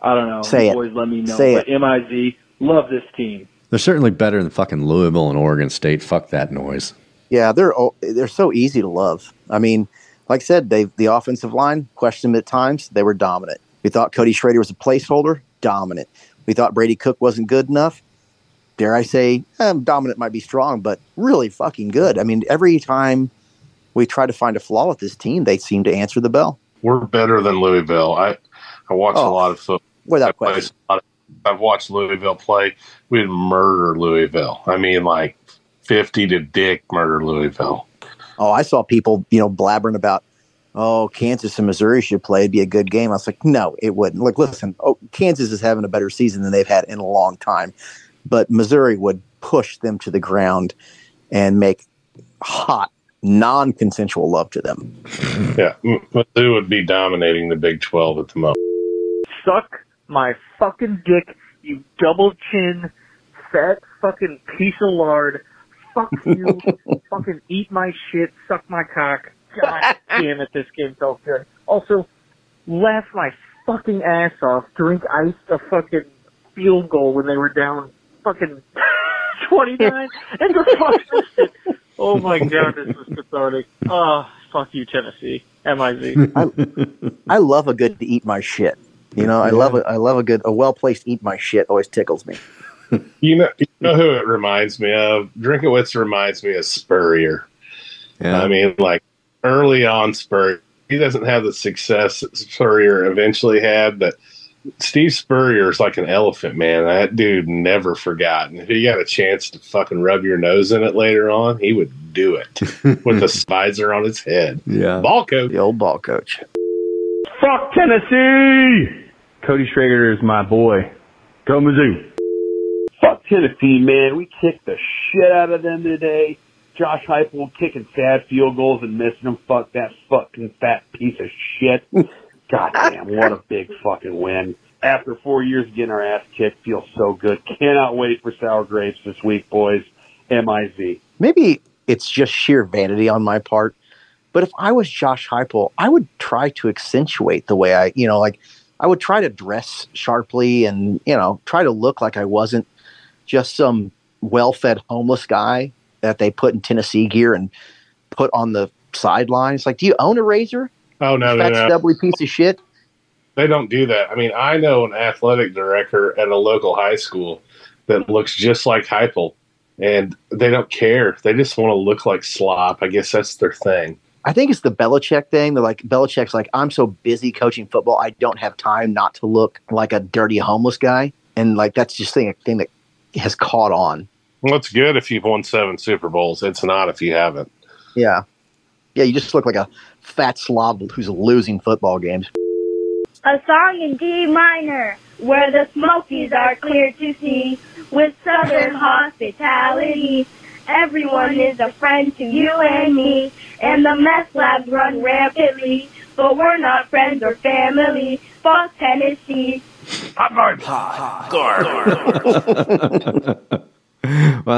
I don't know. Say You it. Boys, let me know. Say but M I Z, love this team. They're certainly better than fucking Louisville and Oregon State. Fuck that noise. Yeah, they're they're so easy to love. I mean, like I said, they the offensive line questioned at times. They were dominant. We thought Cody Schrader was a placeholder, dominant. We thought Brady Cook wasn't good enough. Dare I say, eh, dominant might be strong, but really fucking good. I mean, every time we try to find a flaw with this team, they seem to answer the bell. We're better than Louisville. I I watch a Oh, lot of football. Without I play question. a lot of- I've watched Louisville play. We'd murder Louisville. I mean, like fifty to dick murder Louisville. Oh, I saw people, you know, blabbering about, oh, Kansas and Missouri should play. It'd be a good game. I was like, no, it wouldn't. Like, listen, oh, Kansas is having a better season than they've had in a long time, but Missouri would push them to the ground and make hot, non-consensual love to them. Yeah, M- Mizzou would be dominating the Big Twelve at the moment. Suck my fucking dick, you double chin, fat fucking piece of lard. Fuck you. [laughs] fucking eat my shit, suck my cock. God [laughs] damn it, this game felt good. Also, laugh my fucking ass off, drink ice a fucking field goal when they were down fucking [laughs] 29 and the fuck shit. Oh my god, this was cathartic. Oh, fuck you, Tennessee. M-I-Z. I love a good to eat my shit. You know, I love a, I love a good, a well placed eat my shit always tickles me. [laughs] You know, you know who it reminds me of? Drinkwitz reminds me of Spurrier. I mean, like early on, Spurrier, he doesn't have the success that Spurrier eventually had, but Steve Spurrier is like an elephant, man. That dude never forgot. And if he got a chance to fucking rub your nose in it later on, he would do it [laughs] with a visor on his head. Yeah. Ball coach. The old ball coach. Fuck Tennessee! Cody Schrader is my boy. Go Mizzou. Fuck Tennessee, man. We kicked the shit out of them today. Josh Heupel kicking sad field goals and missing them. Fuck that fucking fat piece of shit. [laughs] God damn, what a big fucking win. After four years of getting our ass kicked, feels so good. Cannot wait for sour grapes this week, boys. M-I-Z. Maybe it's just sheer vanity on my part, but if I was Josh Heupel, I would try to accentuate the way I, you know, like I would try to dress sharply and you know try to look like I wasn't just some well-fed homeless guy that they put in Tennessee gear and put on the sidelines. Like, do you own a razor? Oh, no, You no, no. piece of shit. They don't do that. I mean, I know an athletic director at a local high school that looks just like Heupel, and they don't care. They just want to look like slop. I guess that's their thing. I think it's the Belichick thing. They're like Belichick's like, I'm so busy coaching football, I don't have time not to look like a dirty homeless guy, and like that's just thing a thing that has caught on. Well, it's good if you've won seven Super Bowls. It's not if you haven't. Yeah, yeah, you just look like a fat slob who's losing football games. A song in D minor, where the Smokies are clear to see, with Southern hospitality Everyone is a friend to you and me, and the meth labs run rampantly. But we're not friends or family. Fuck Tennessee. Hot [laughs] wow,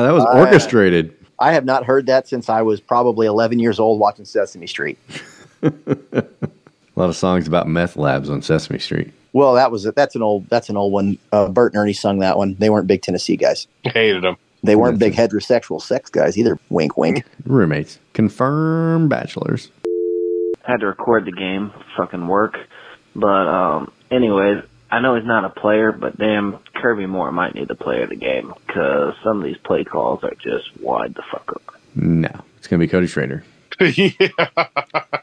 that was Uh, orchestrated. I have not heard that since I was probably 11 years old watching Sesame Street. [laughs] A lot of songs about meth labs on Sesame Street. Well, that was that's an old that's an old one. Uh, Bert and Ernie sung that one. They weren't big Tennessee guys. Hated them. They weren't big heterosexual sex guys either. Wink, wink. Roommates. Confirmed bachelors. had to record the game, fucking work. But um, anyways, I know he's not a player, but damn, Kirby Moore might need to play of the game because some of these play calls are just wide the fuck up. No, it's going to be Cody Schrader. [laughs] yeah,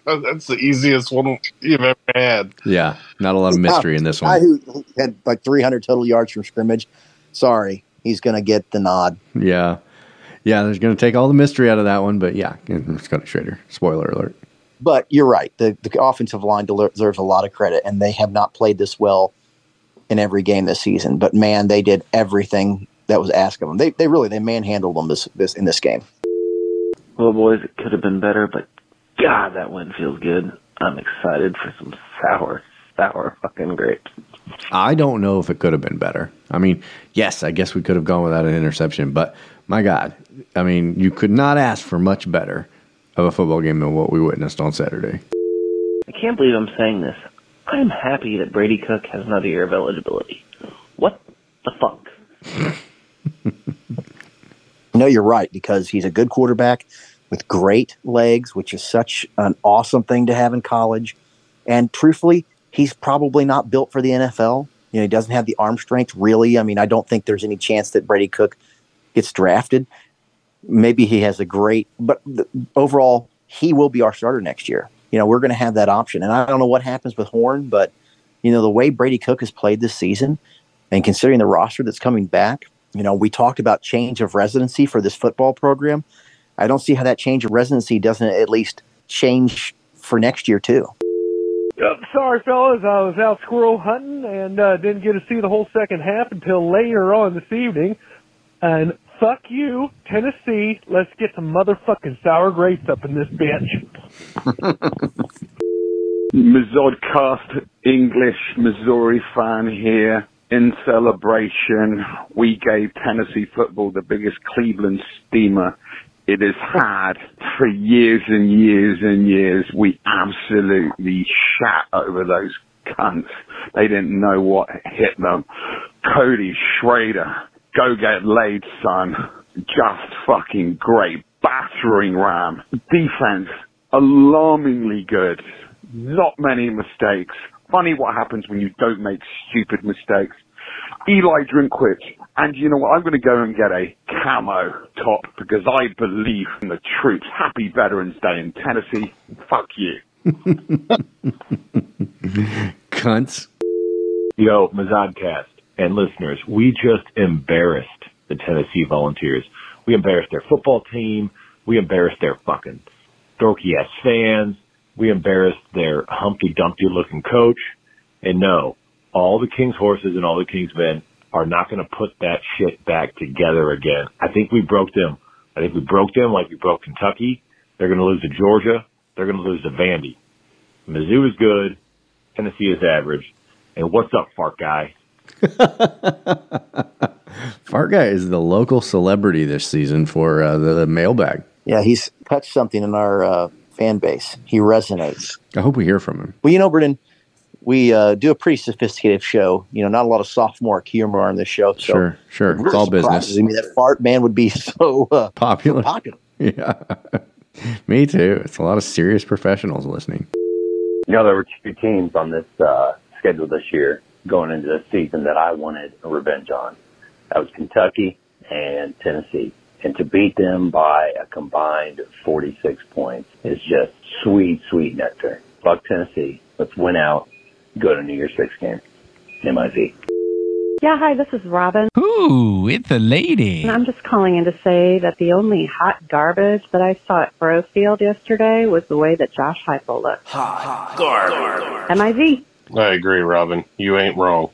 that's the easiest one you've ever had. Yeah, not a lot of mystery in this [laughs] Guy one. who had like 300 total yards from scrimmage. Sorry, he's going to get the nod. Yeah. Yeah, there's going to take all the mystery out of that one, but yeah, it's Cody Schrader. Spoiler alert. But you're right. The, the offensive line deserves a lot of credit, and they have not played this well in every game this season. But man, they did everything that was asked of them. They, they really they manhandled them this, this in this game. Well, boys, it could have been better, but God, that win feels good. I'm excited for some sour, sour fucking grapes. I don't know if it could have been better. I mean, yes, I guess we could have gone without an interception, but my God, I mean, you could not ask for much better of a football game than what we witnessed on Saturday. I can't believe I'm saying this. I'm happy that Brady Cook has another year of eligibility. What the fuck? [laughs] No, you're right because he's a good quarterback with great legs, which is such an awesome thing to have in college. And truthfully, he's probably not built for the NFL. You know, he doesn't have the arm strength really. I mean, I don't think there's any chance that Brady Cook gets drafted. Maybe he has a great, but the, overall, he will be our starter next year. You know, we're going to have that option. And I don't know what happens with Horn, but you know, the way Brady Cook has played this season and considering the roster that's coming back, you know, we talked about change of residency for this football program. I don't see how that change of residency doesn't at least change for next year too. Yep, sorry, fellas. I was out squirrel hunting and uh, didn't get to see the whole second half until later on this evening. And fuck you, Tennessee. Let's get some motherfucking sour grapes up in this bitch. [laughs] Mazodcast English Missouri fan here. In celebration, we gave Tennessee football the biggest Cleveland steamer it has had for years and years and years. We absolutely shat over those cunts. They didn't know what hit them. Cody Schrader, go get laid, son. Just fucking great. Battering ram. Defense, alarmingly good. Not many mistakes. Funny what happens when you don't make stupid mistakes. Eli Drinkwitz, and you know what? I'm going to go and get a camo top because I believe in the troops. Happy Veterans Day in Tennessee. Fuck you. [laughs] Cunts. Yo, Mazodcast and listeners, we just embarrassed the Tennessee Volunteers. We embarrassed their football team. We embarrassed their fucking dorky ass fans. We embarrassed their Humpty Dumpty looking coach. And no, all the King's horses and all the King's men are not going to put that shit back together again. I think we broke them. I think we broke them like we broke Kentucky. They're going to lose to Georgia. They're going to lose to Vandy. Mizzou is good. Tennessee is average. And what's up, fart guy? [laughs] Fart Guy is the local celebrity this season for uh, the, the mailbag. Yeah, he's touched something in our uh, fan base. He resonates. I hope we hear from him. Well, you know, Brendan, we uh, do a pretty sophisticated show. You know, not a lot of sophomore humor on this show. So Sure, sure. it It's all business. I mean, that fart man would be [laughs] so uh, Popular. popular. [laughs] Yeah. [laughs] Me too. It's a lot of serious professionals listening. You know, there were two teams on this uh, schedule this year going into this season that I wanted a revenge on. That was Kentucky and Tennessee. And to beat them by a combined 46 points is just sweet, sweet nectar. Fuck Tennessee. Let's win out. Go to New Year's Six game. MIZ. Yeah, hi, this is Robin. Ooh, it's a lady. And I'm just calling in to say that the only hot garbage that I saw at Brofield yesterday was the way that Josh Heupel looked. Hot garbage. M-I-Z. I agree, Robin. You ain't wrong.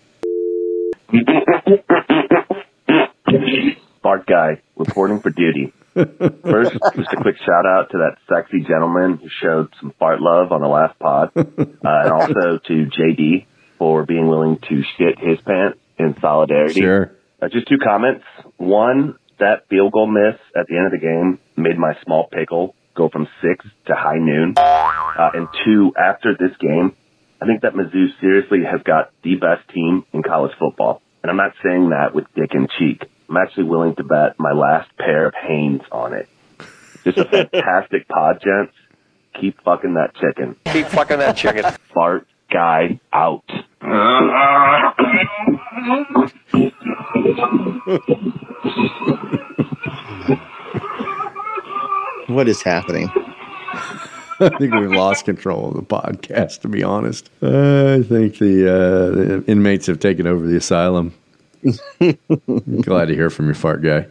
[laughs] Fart Guy reporting for duty. [laughs] First, just a quick shout out to that sexy gentleman who showed some fart love on the last pod, uh, and also to JD for being willing to shit his pants in solidarity. Sure. Uh, just two comments. One, that field goal miss at the end of the game made my small pickle go from six to high noon. Uh, and two, after this game, I think that Mizzou seriously has got the best team in college football. And I'm not saying that with dick in cheek. I'm actually willing to bet my last pair of Hanes on it. Just a fantastic [laughs] pod, gents. Keep fucking that chicken. Keep fucking that chicken. Fart guy out. What is happening? [laughs] I think we've lost control of the podcast. To be honest, uh, I think the, uh, the inmates have taken over the asylum. [laughs] Glad to hear from your fart guy.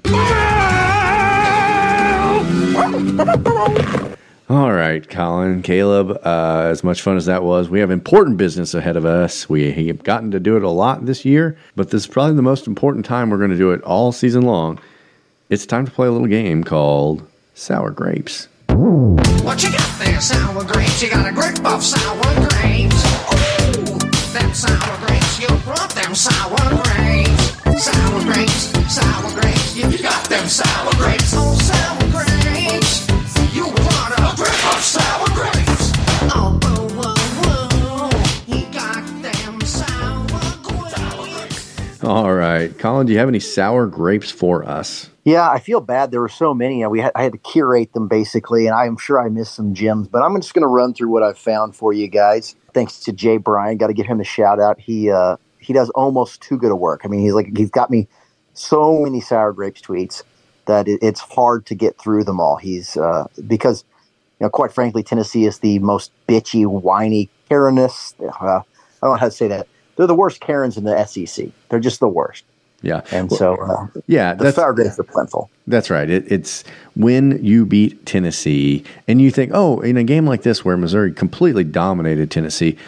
All right, Colin, Caleb, uh, as much fun as that was, we have important business ahead of us. We have gotten to do it a lot this year, but this is probably the most important time we're going to do it all season long. It's time to play a little game called Sour Grapes. What you got there, sour grapes? You got a grip of sour grapes. Ooh, them sour grapes. You brought them sour grapes. Sour grapes, sour grapes. You got them sour grapes. Oh, sour grapes. You brought a grip of sour grapes. Oh, whoa, whoa, whoa. You got them sour grapes. All right, Colin, do you have any sour grapes for us? Yeah, I feel bad. There were so many. and We had, I had to curate them basically, and I'm sure I missed some gems. But I'm just going to run through what I've found for you guys. Thanks to Jay Bryan, got to give him a shout out. He uh, he does almost too good a work. I mean, he's like he's got me so many sour grapes tweets that it, it's hard to get through them all. He's uh, because you know, quite frankly, Tennessee is the most bitchy, whiny, Karenist. Uh, I don't know how to say that. They're the worst Karens in the SEC. They're just the worst. Yeah. And Well, so, uh, yeah, the sour grapes are plentiful. That's right. It, it's when you beat Tennessee and you think, oh, in a game like this where Missouri completely dominated Tennessee,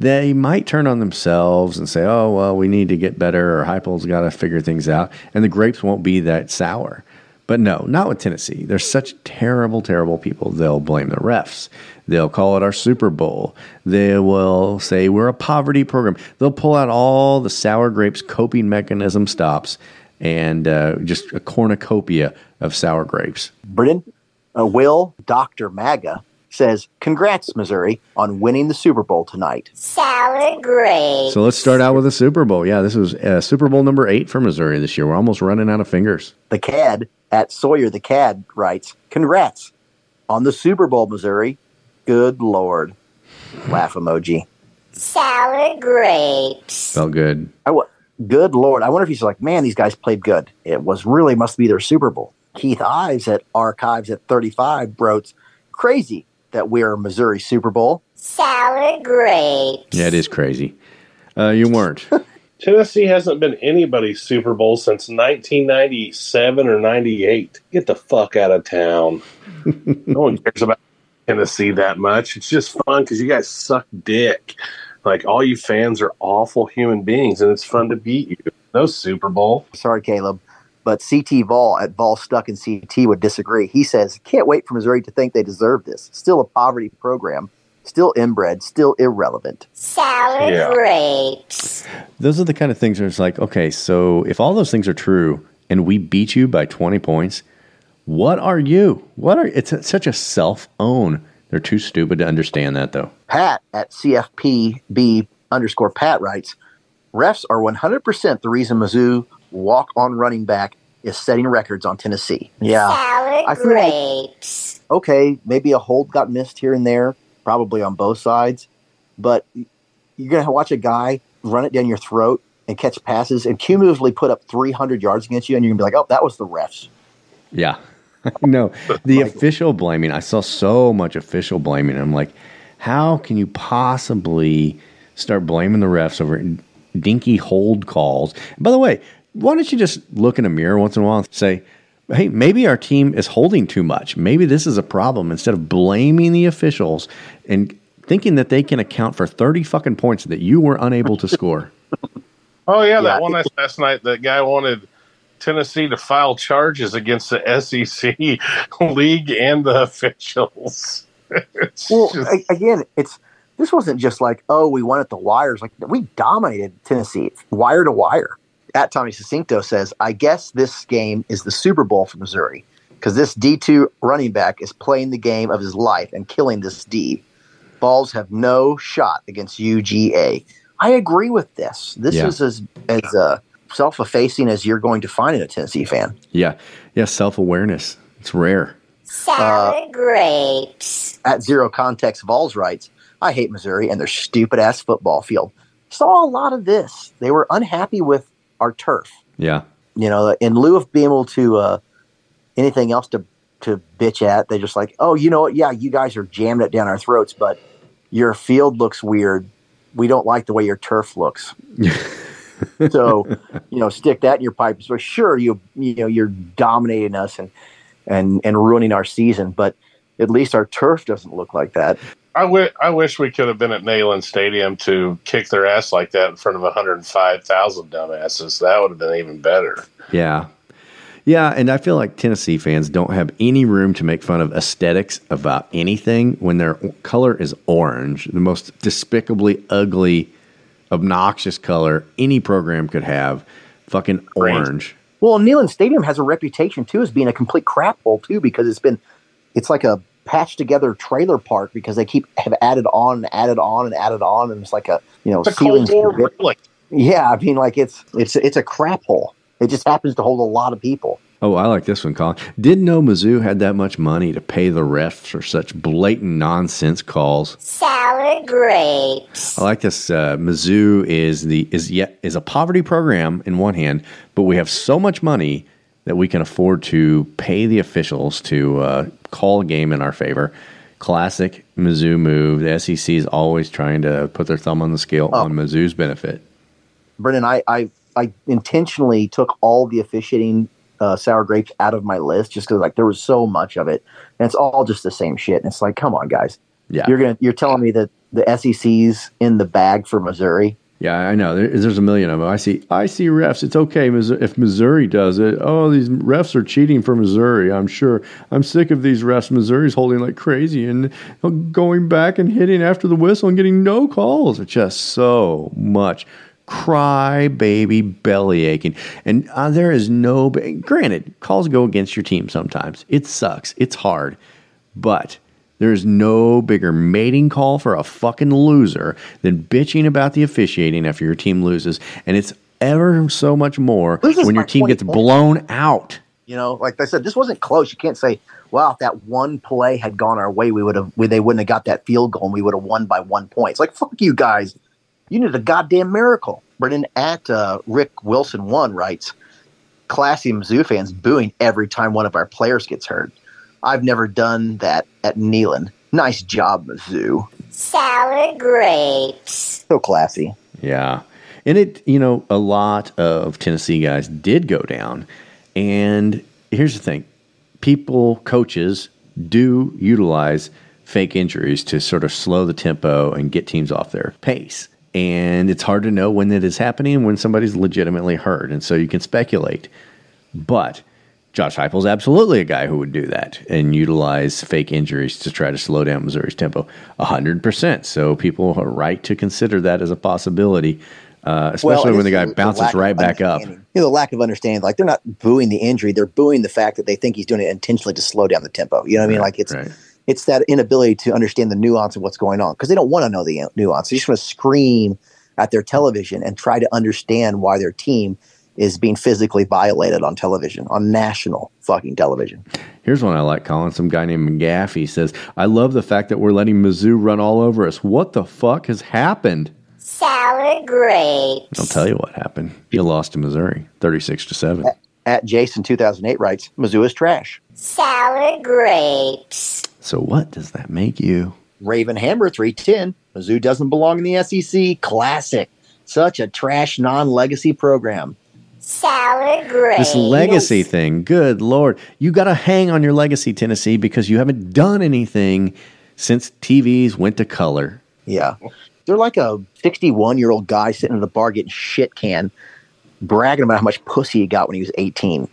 they might turn on themselves and say, oh, well, we need to get better or Heupel's got to figure things out. And the grapes won't be that sour. But no, not with Tennessee. They're such terrible, terrible people. They'll blame the refs. They'll call it our Super Bowl. They will say we're a poverty program. They'll pull out all the sour grapes coping mechanism stops and uh, just a cornucopia of sour grapes. Brennan, uh, Will, Dr. MAGA says, Congrats, Missouri, on winning the Super Bowl tonight. Sour grapes. So let's start out with the Super Bowl. Yeah, this is uh, Super Bowl number eight for Missouri this year. We're almost running out of fingers. The CAD at Sawyer the CAD writes, Congrats on the Super Bowl, Missouri. Good Lord. Laugh emoji. Sour grapes. Felt good. I wa- good Lord. I wonder if he's like, man, these guys played good. It was really must be their Super Bowl. Keith Ives at Archives at 35 wrote, Crazy that we're Missouri Super Bowl. Sour grapes. Yeah, it is crazy. Uh, you weren't. [laughs] Tennessee hasn't been anybody's Super Bowl since 1997 or 98. Get the fuck out of town. [laughs] no one cares about Tennessee that much. It's just fun because you guys suck dick. Like all you fans are awful human beings, and it's fun to beat you. No Super Bowl. Sorry, Caleb. But CT Vol at Vol Stuck in CT would disagree. He says, Can't wait for Missouri to think they deserve this. Still a poverty program, still inbred, still irrelevant. Sour Yeah. grapes. Those are the kind of things where it's like, okay, so if all those things are true and we beat you by 20 points, what are you? What are it's a- such a self own. They're too stupid to understand that though. Pat at CFPB underscore Pat writes, refs are 100% the reason Mizzou walk on running back is setting records on Tennessee. Yeah. Sour I feel like- okay, maybe a hold got missed here and there, probably on both sides, but you're going to watch a guy run it down your throat and catch passes and cumulatively put up 300 yards against you, and you're going to be like, oh, that was the refs. Yeah. [laughs] no, the official blaming. I saw so much official blaming. I'm like, how can you possibly start blaming the refs over dinky hold calls? By the way, why don't you just look in a mirror once in a while and say, hey, maybe our team is holding too much. Maybe this is a problem instead of blaming the officials and thinking that they can account for 30 fucking points that you were unable to score. [laughs] Oh yeah, that one last last night. That guy wanted Tennessee to file charges against the [laughs] SEC league and the officials. [laughs] It's Well, just- a- again, it's this wasn't just like oh we won at the wires. Like we dominated Tennessee wire to wire. At Tommy Succinto says, I guess this game is the Super Bowl for Missouri because this D two running back is playing the game of his life and killing this D. Vols have no shot against UGA. I agree with this. This Yeah. is as as uh, self effacing as you're going to find in a Tennessee fan. Yeah, yeah. Self awareness. It's rare. Sour grapes. at zero context Vols writes, I hate Missouri and their stupid ass football field. Saw a lot of this. They were unhappy with our turf. Yeah. You know, in lieu of being able to uh, anything else to to bitch at, they just like, oh, you know what? Yeah, you guys are jamming it down our throats, but your field looks weird. We don't like the way your turf looks. [laughs] so, you know, stick that in your pipe. So sure, you you know you're dominating us and and and ruining our season, but at least our turf doesn't look like that. I wi- I wish we could have been at Neyland Stadium to kick their ass like that in front of 105,000 dumbasses. That would have been even better. Yeah. Yeah, and I feel like Tennessee fans don't have any room to make fun of aesthetics about anything when their color is orange, the most despicably ugly, obnoxious color any program could have. Fucking orange. Well, Neyland Stadium has a reputation too as being a complete crap hole too because it's been it's like a patched together trailer park because they keep have added on and added on and added on and it's like a you know It's a Cold War relic. yeah I mean like it's it's it's a crap hole it just happens to hold a lot of people Oh, I like this one, Colin. Didn't know Mizzou had that much money to pay the refs for such blatant nonsense calls. Sour grapes. I like this. Uh, Mizzou is the is yet is a poverty program in one hand, but we have so much money that we can afford to pay the officials to uh, call a game in our favor. Classic Mizzou move. The SEC is always trying to put their thumb on the scale on Mizzou's benefit. Brendan I I, I intentionally took all the officiating uh, sour grapes out of my list just because like there was so much of it and it's all just the same shit and it's like come on guys Yeah. you're gonna you're telling me that the SEC's in the bag for Missouri Yeah, I know. There, there's a million of them. I see. I see refs. It's okay if Missouri does it. Oh, these refs are cheating for Missouri. I'm sure. I'm sick of these refs. Missouri's holding like crazy and going back and hitting after the whistle and getting no calls. It's just so much cry baby belly aching and uh, there is no granted calls go against your team sometimes it sucks it's hard but there's no bigger mating call for a fucking loser than bitching about the officiating after your team loses. And it's ever so much more Loses when your team gets points. blown out. You know, like I said, this wasn't close. You can't say, "Well, if that one play had gone our way, we would have. We, they wouldn't have got that field goal, and we would have won by one point." It's like, fuck you guys. You need a goddamn miracle. Brendan at uh, Rick Wilson one writes, "Classy Mizzou fans booing every time one of our players gets hurt. I've never done that at Neyland. Nice job, Mizzou. Sour grapes. So classy." Yeah. And it, you know, a lot of Tennessee guys did go down. And here's the thing people, coaches, do utilize fake injuries to sort of slow the tempo and get teams off their pace. And it's hard to know when that is happening and when somebody's legitimately hurt. And so you can speculate. But Josh Heupel's absolutely a guy who would do that and utilize fake injuries to try to slow down Missouri's tempo. 100%. So people are right to consider that as a possibility, uh, especially Well, when the guy the bounces right back up. You know, the lack of understanding. Like they're not booing the injury; they're booing the fact that they think he's doing it intentionally to slow down the tempo. You know what I mean? Like it's it's that inability to understand the nuance of what's going on because they don't want to know the nuance. They just want to scream at their television and try to understand why their team is being physically violated on television, on national fucking television. Here's one I like, Colin. Some guy named McGaffey says, I love the fact that we're letting Mizzou run all over us. What the fuck has happened? Sour grapes. I'll tell you what happened. You lost to Missouri, 36 to 7. At Jason 2008 writes, Mizzou is trash. Sour grapes. So what does that make you? Raven Hammer 310. Mizzou doesn't belong in the SEC. Classic. Such a trash non legacy program. Sour grapes. This legacy thing, good lord. You got to hang on your legacy, Tennessee, because you haven't done anything since TVs went to color. Yeah. They're like a 61 year old guy sitting in the bar getting shit canned bragging about how much pussy he got when he was 18.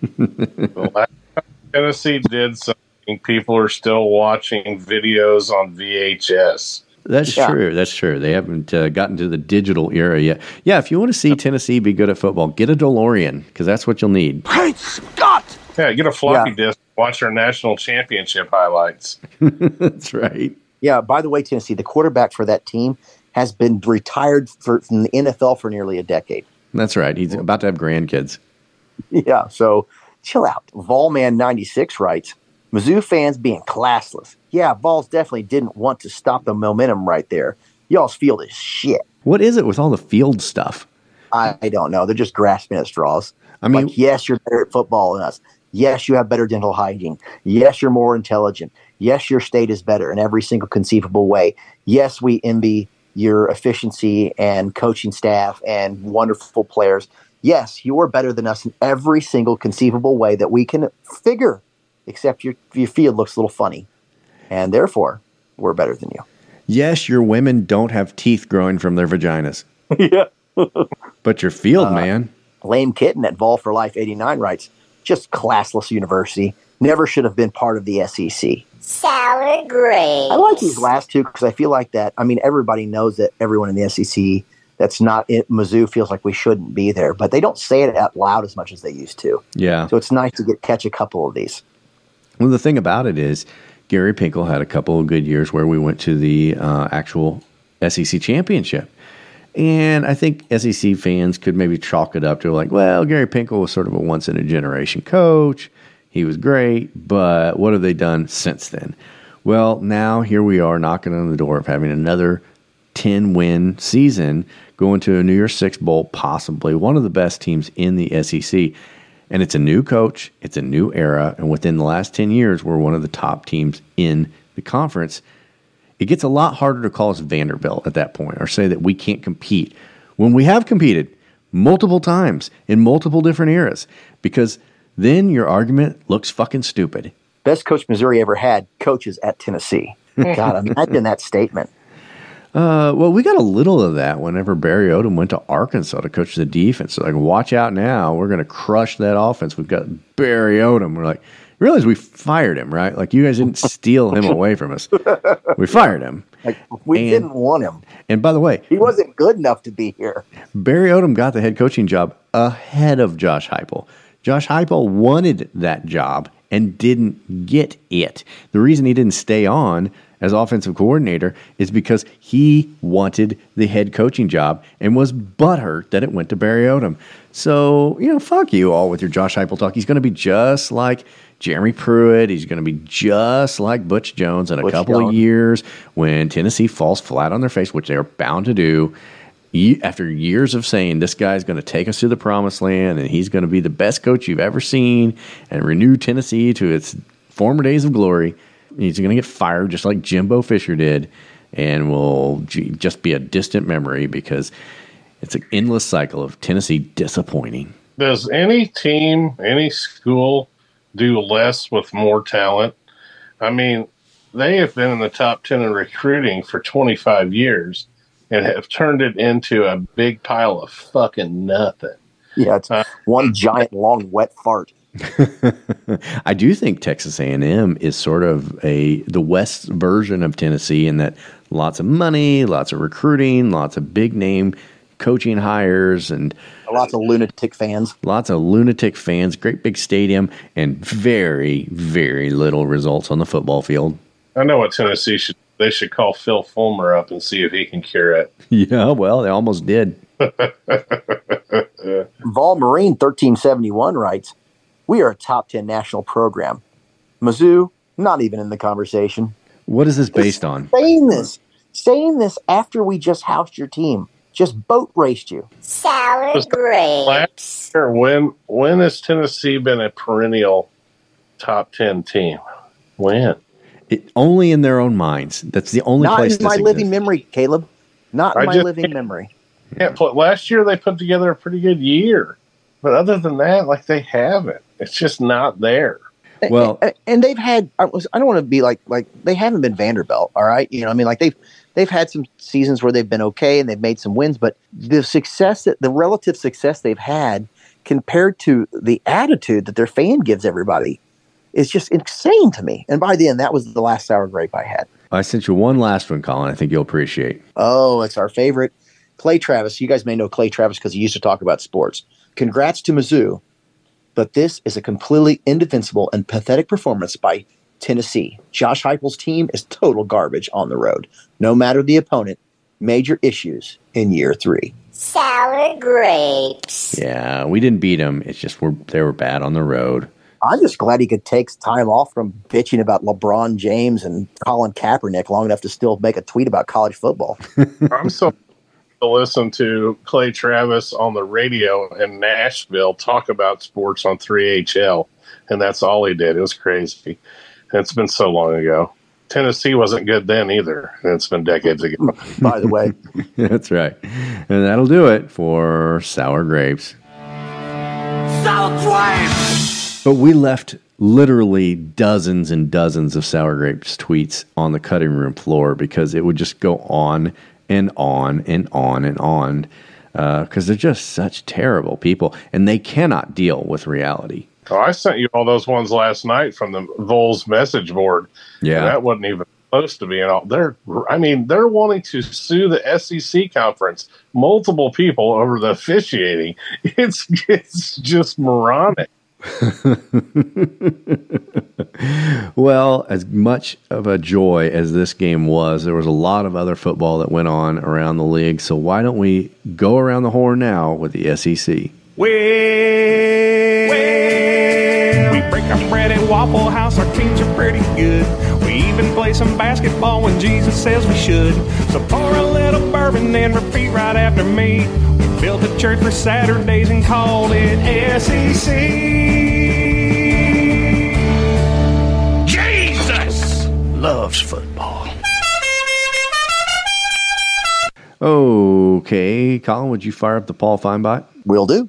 The last time Tennessee did something, people are still watching videos on VHS. That's Yeah. true. That's true. They haven't uh, gotten to the digital era yet. Yeah, if you want to see Tennessee be good at football, get a DeLorean because that's what you'll need. Great Scott! Yeah, get a floppy disk. Watch our national championship highlights. [laughs] that's right. Yeah, by the way, Tennessee, the quarterback for that team has been retired for, from the NFL for nearly a decade. That's right. He's about to have grandkids. [laughs] Yeah, so chill out. Volman96 writes Mizzou fans being classless. Yeah, Vols definitely didn't want to stop the momentum right there. Y'all's field is shit. What is it with all the field stuff? I, I don't know. They're just grasping at straws. I mean, like, yes, you're better at football than us. Yes, you have better dental hygiene. Yes, you're more intelligent. Yes, your state is better in every single conceivable way. Yes, we envy your efficiency and coaching staff and wonderful players. Yes, you're better than us in every single conceivable way that we can figure, except your, your field looks a little funny. And therefore, we're better than you. Yes, your women don't have teeth growing from their vaginas. [laughs] yeah. But your field, Uh, man. Lame Kitten at Vol for Life 89 writes, just classless university. Never should have been part of the SEC. Sour grapes. I like these last two because I feel like that. I mean, everybody knows that everyone in the SEC that's not it. Mizzou feels like we shouldn't be there, but they don't say it out loud as much as they used to. Yeah. So it's nice to get catch a couple of these. Well, the thing about it is, Gary Pinkel had a couple of good years where we went to the uh, actual SEC championship. And I think SEC fans could maybe chalk it up to like, well, Gary Pinkel was sort of a once in a generation coach. He was great, but what have they done since then? Well, now here we are knocking on the door of having another 10 win season, going to a New Year's Six Bowl, possibly one of the best teams in the SEC. And it's a new coach, it's a new era. And within the last 10 years, we're one of the top teams in the conference. It gets a lot harder to call us Vanderbilt at that point or say that we can't compete when we have competed multiple times in multiple different eras because then your argument looks fucking stupid. Best coach Missouri ever had coaches at Tennessee. [laughs] God, imagine that statement. Uh, well, we got a little of that whenever Barry Odom went to Arkansas to coach the defense. So, like, watch out now. We're going to crush that offense. We've got Barry Odom. We're like, realize we fired him, right? Like, you guys didn't [laughs] steal him away from us. We fired him. Like we And- didn't want him. And by the way, He wasn't good enough to be here. Barry Odom got the head coaching job ahead of Josh Heupel. Josh Heupel wanted that job and didn't get it. The reason he didn't stay on as offensive coordinator is because he wanted the head coaching job and was butthurt that it went to Barry Odom. So, you know, fuck you all with your Josh Heupel talk. He's going to be just like Jeremy Pruitt. He's going to be just like Butch Jones in a Butch couple of years when Tennessee falls flat on their face, which they're bound to do. After years of saying this guy's going to take us to the promised land and he's going to be the best coach you've ever seen and renew Tennessee to its former days of glory, he's going to get fired just like Jimbo Fisher did and will just be a distant memory because it's an endless cycle of Tennessee disappointing. Does any team, any school do less with more talent? I mean, they have been in the top 10 in recruiting for 25 years and have turned it into a big pile of fucking nothing. Yeah, it's uh, one giant long wet fart. [laughs] I do think Texas A&M is sort of a the West version of Tennessee in that lots of money, lots of recruiting, lots of big name coaching hires and Lots of lunatic fans. lots of lunatic fans, great big stadium and very very little results on the football field. I know what Tennessee should. They should call Phil Fulmer up and see if he can cure it. [laughs] Yeah, well, they almost did. [laughs] Vol Marine 1371 writes, We are a top 10 national program. Mizzou, not even in the conversation. What is this based on? Saying this, saying this after we just housed your team, just boat raced you. Sour grapes. Year, when when has Tennessee been a perennial top ten team? When? It, only in their own minds. That's the only Not place in my this living memory, Caleb. Not in I my just living memory. Yeah, but last year they put together a pretty good year, but other than that, like they haven't. It's just not there. Well, and, and they've had. I, was, I don't want to be like like they haven't been Vanderbilt. All right, you know, I mean, like they've they've had some seasons where they've been okay and they've made some wins, but the success that the relative success they've had compared to the attitude that their fan gives everybody is just insane to me. And by the end, that was the last sour grape I had. I sent you one last one, Colin. I think you'll appreciate. Oh, it's our favorite. Clay Travis. You guys may know Clay Travis because he used to talk about sports. Congrats to Mizzou, but this is a completely indefensible and pathetic performance by Tennessee. Josh Heupel's team is total garbage on the road. No matter the opponent, major issues in year three. Sour grapes. Yeah, we didn't beat them. It's just we're, they were bad on the road. I'm just glad he could take time off from bitching about LeBron James and Colin Kaepernick long enough to still make a tweet about college football. [laughs] I'm so to listen to Clay Travis on the radio in Nashville talk about sports on 3HL, and that's all he did. It was crazy. And it's been so long ago. Tennessee wasn't good then either, it's been decades ago. [laughs] By the way, [laughs] That's right. And that'll do it for Sour Grapes. Sour grapes! But we left literally dozens and dozens of Sour Grapes tweets on the cutting room floor because it would just go on and on and on and on uh, because they're just such terrible people and they cannot deal with reality. Oh, I sent you all those ones last night from the Vols message board. Yeah. That wasn't even close to being all. They're, I mean, they're wanting to sue the SEC conference, multiple people over the officiating. [laughs] It's it's just moronic. [laughs] Well, as much of a joy as this game was, there was a lot of other football that went on around the league. So why don't we go around the horn now with the SEC? Well, we break our bread at Waffle House. Our teams are pretty good. We even play some basketball when Jesus says we should. So pour a little bourbon and repeat right after me. We built a church for Saturdays and called it SEC. Jesus loves football. Okay, Colin, would you fire up the Paul Feinbot? Will do.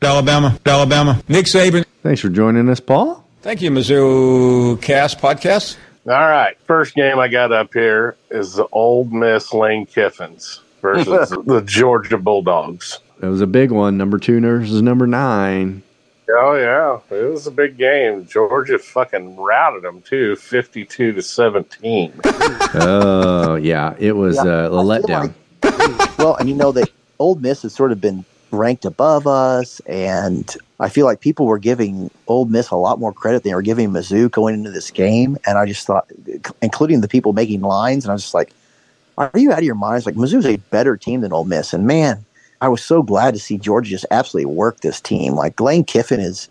Alabama, Alabama. Nick Saban. Thanks for joining us, Paul. Thank you, Mizzou Cast Podcast. All right. First game I got up here is the Ole Miss Lane Kiffins versus [laughs] the Georgia Bulldogs. It was a big one. Number two versus number nine. Oh yeah, it was a big game. Georgia fucking routed them too, fifty-two to seventeen. [laughs] oh yeah, it was uh, a letdown. [laughs] well, and you know that Ole Miss has sort of been ranked above us, and I feel like people were giving Ole Miss a lot more credit than they were giving Mizzou going into this game, and I just thought, including the people making lines, and I was just like, "Are you out of your minds?" Like Mizzou's a better team than Ole Miss, and man, I was so glad to see Georgia just absolutely work this team. Like Lane Kiffin is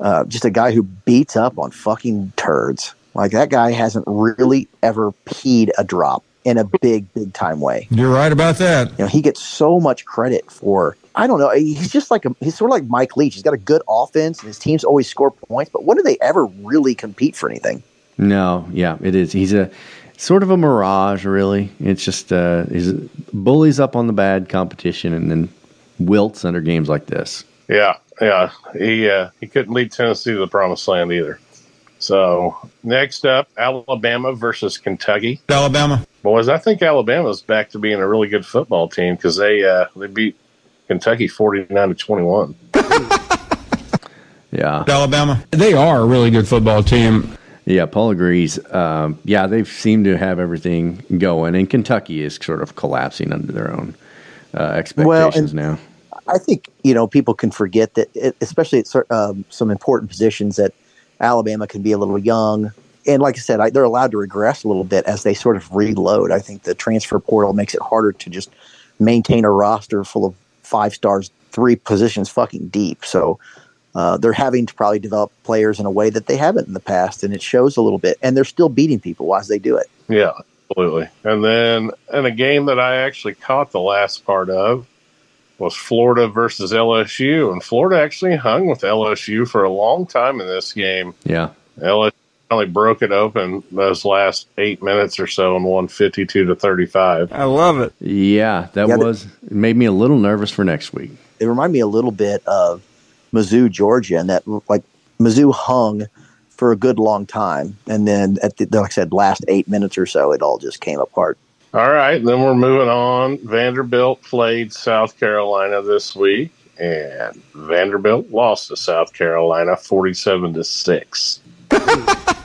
uh, just a guy who beats up on fucking turds. Like that guy hasn't really ever peed a drop in a big, big time way. You're right about that. You know, he gets so much credit for. I don't know. He's just like a. He's sort of like Mike Leach. He's got a good offense, and his teams always score points. But when do they ever really compete for anything? No, yeah, it is. He's a sort of a mirage, really. It's just uh, he's bullies up on the bad competition and then wilts under games like this. Yeah, yeah. He uh, he couldn't lead Tennessee to the promised land either. So next up, Alabama versus Kentucky. Alabama. Boys, I think Alabama's back to being a really good football team because they uh, they beat Kentucky forty nine to twenty one. Yeah, Alabama. They are a really good football team. Yeah, Paul agrees. Um, yeah, they seem to have everything going, and Kentucky is sort of collapsing under their own uh, expectations and- now. I think you know people can forget that, it, especially at um, some important positions, that Alabama can be a little young. And like I said, I, they're allowed to regress a little bit as they sort of reload. I think the transfer portal makes it harder to just maintain a roster full of five stars, three positions fucking deep. So uh, they're having to probably develop players in a way that they haven't in the past, and it shows a little bit. And they're still beating people as they do it. Yeah, absolutely. And then in a game that I actually caught the last part of was Florida versus LSU, and Florida actually hung with LSU for a long time in this game. Yeah, LSU only broke it open those last eight minutes or so and won fifty-two to thirty-five. I love it. Yeah, that Yeah, was it made me a little nervous for next week. It reminded me a little bit of Mizzou, Georgia, and that like Mizzou hung for a good long time, and then at the like I said, last eight minutes or so, it all just came apart. All right, then we're moving on. Vanderbilt played South Carolina this week, and Vanderbilt lost to South Carolina forty-seven to six. [laughs]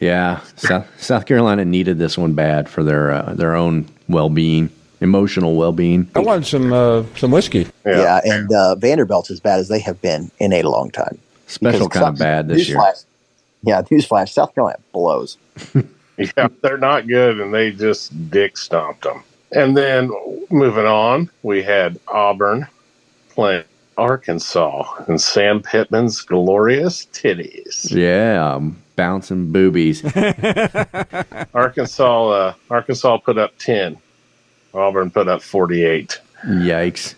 Yeah, South, South Carolina needed this one bad for their uh, their own well being, emotional well being. I want some uh, some whiskey. Yeah, and uh, Vanderbilt's as bad as they have been in a long time. Special Because kind of bad this year. newsflash- Yeah, newsflash: South Carolina blows. [laughs] Yeah, they're not good, and they just dick stomped them. And then moving on, we had Auburn playing Arkansas and Sam Pittman's glorious titties. Yeah, um, bouncing boobies. [laughs] Arkansas, uh, Arkansas put up ten. Auburn put up forty-eight. Yikes.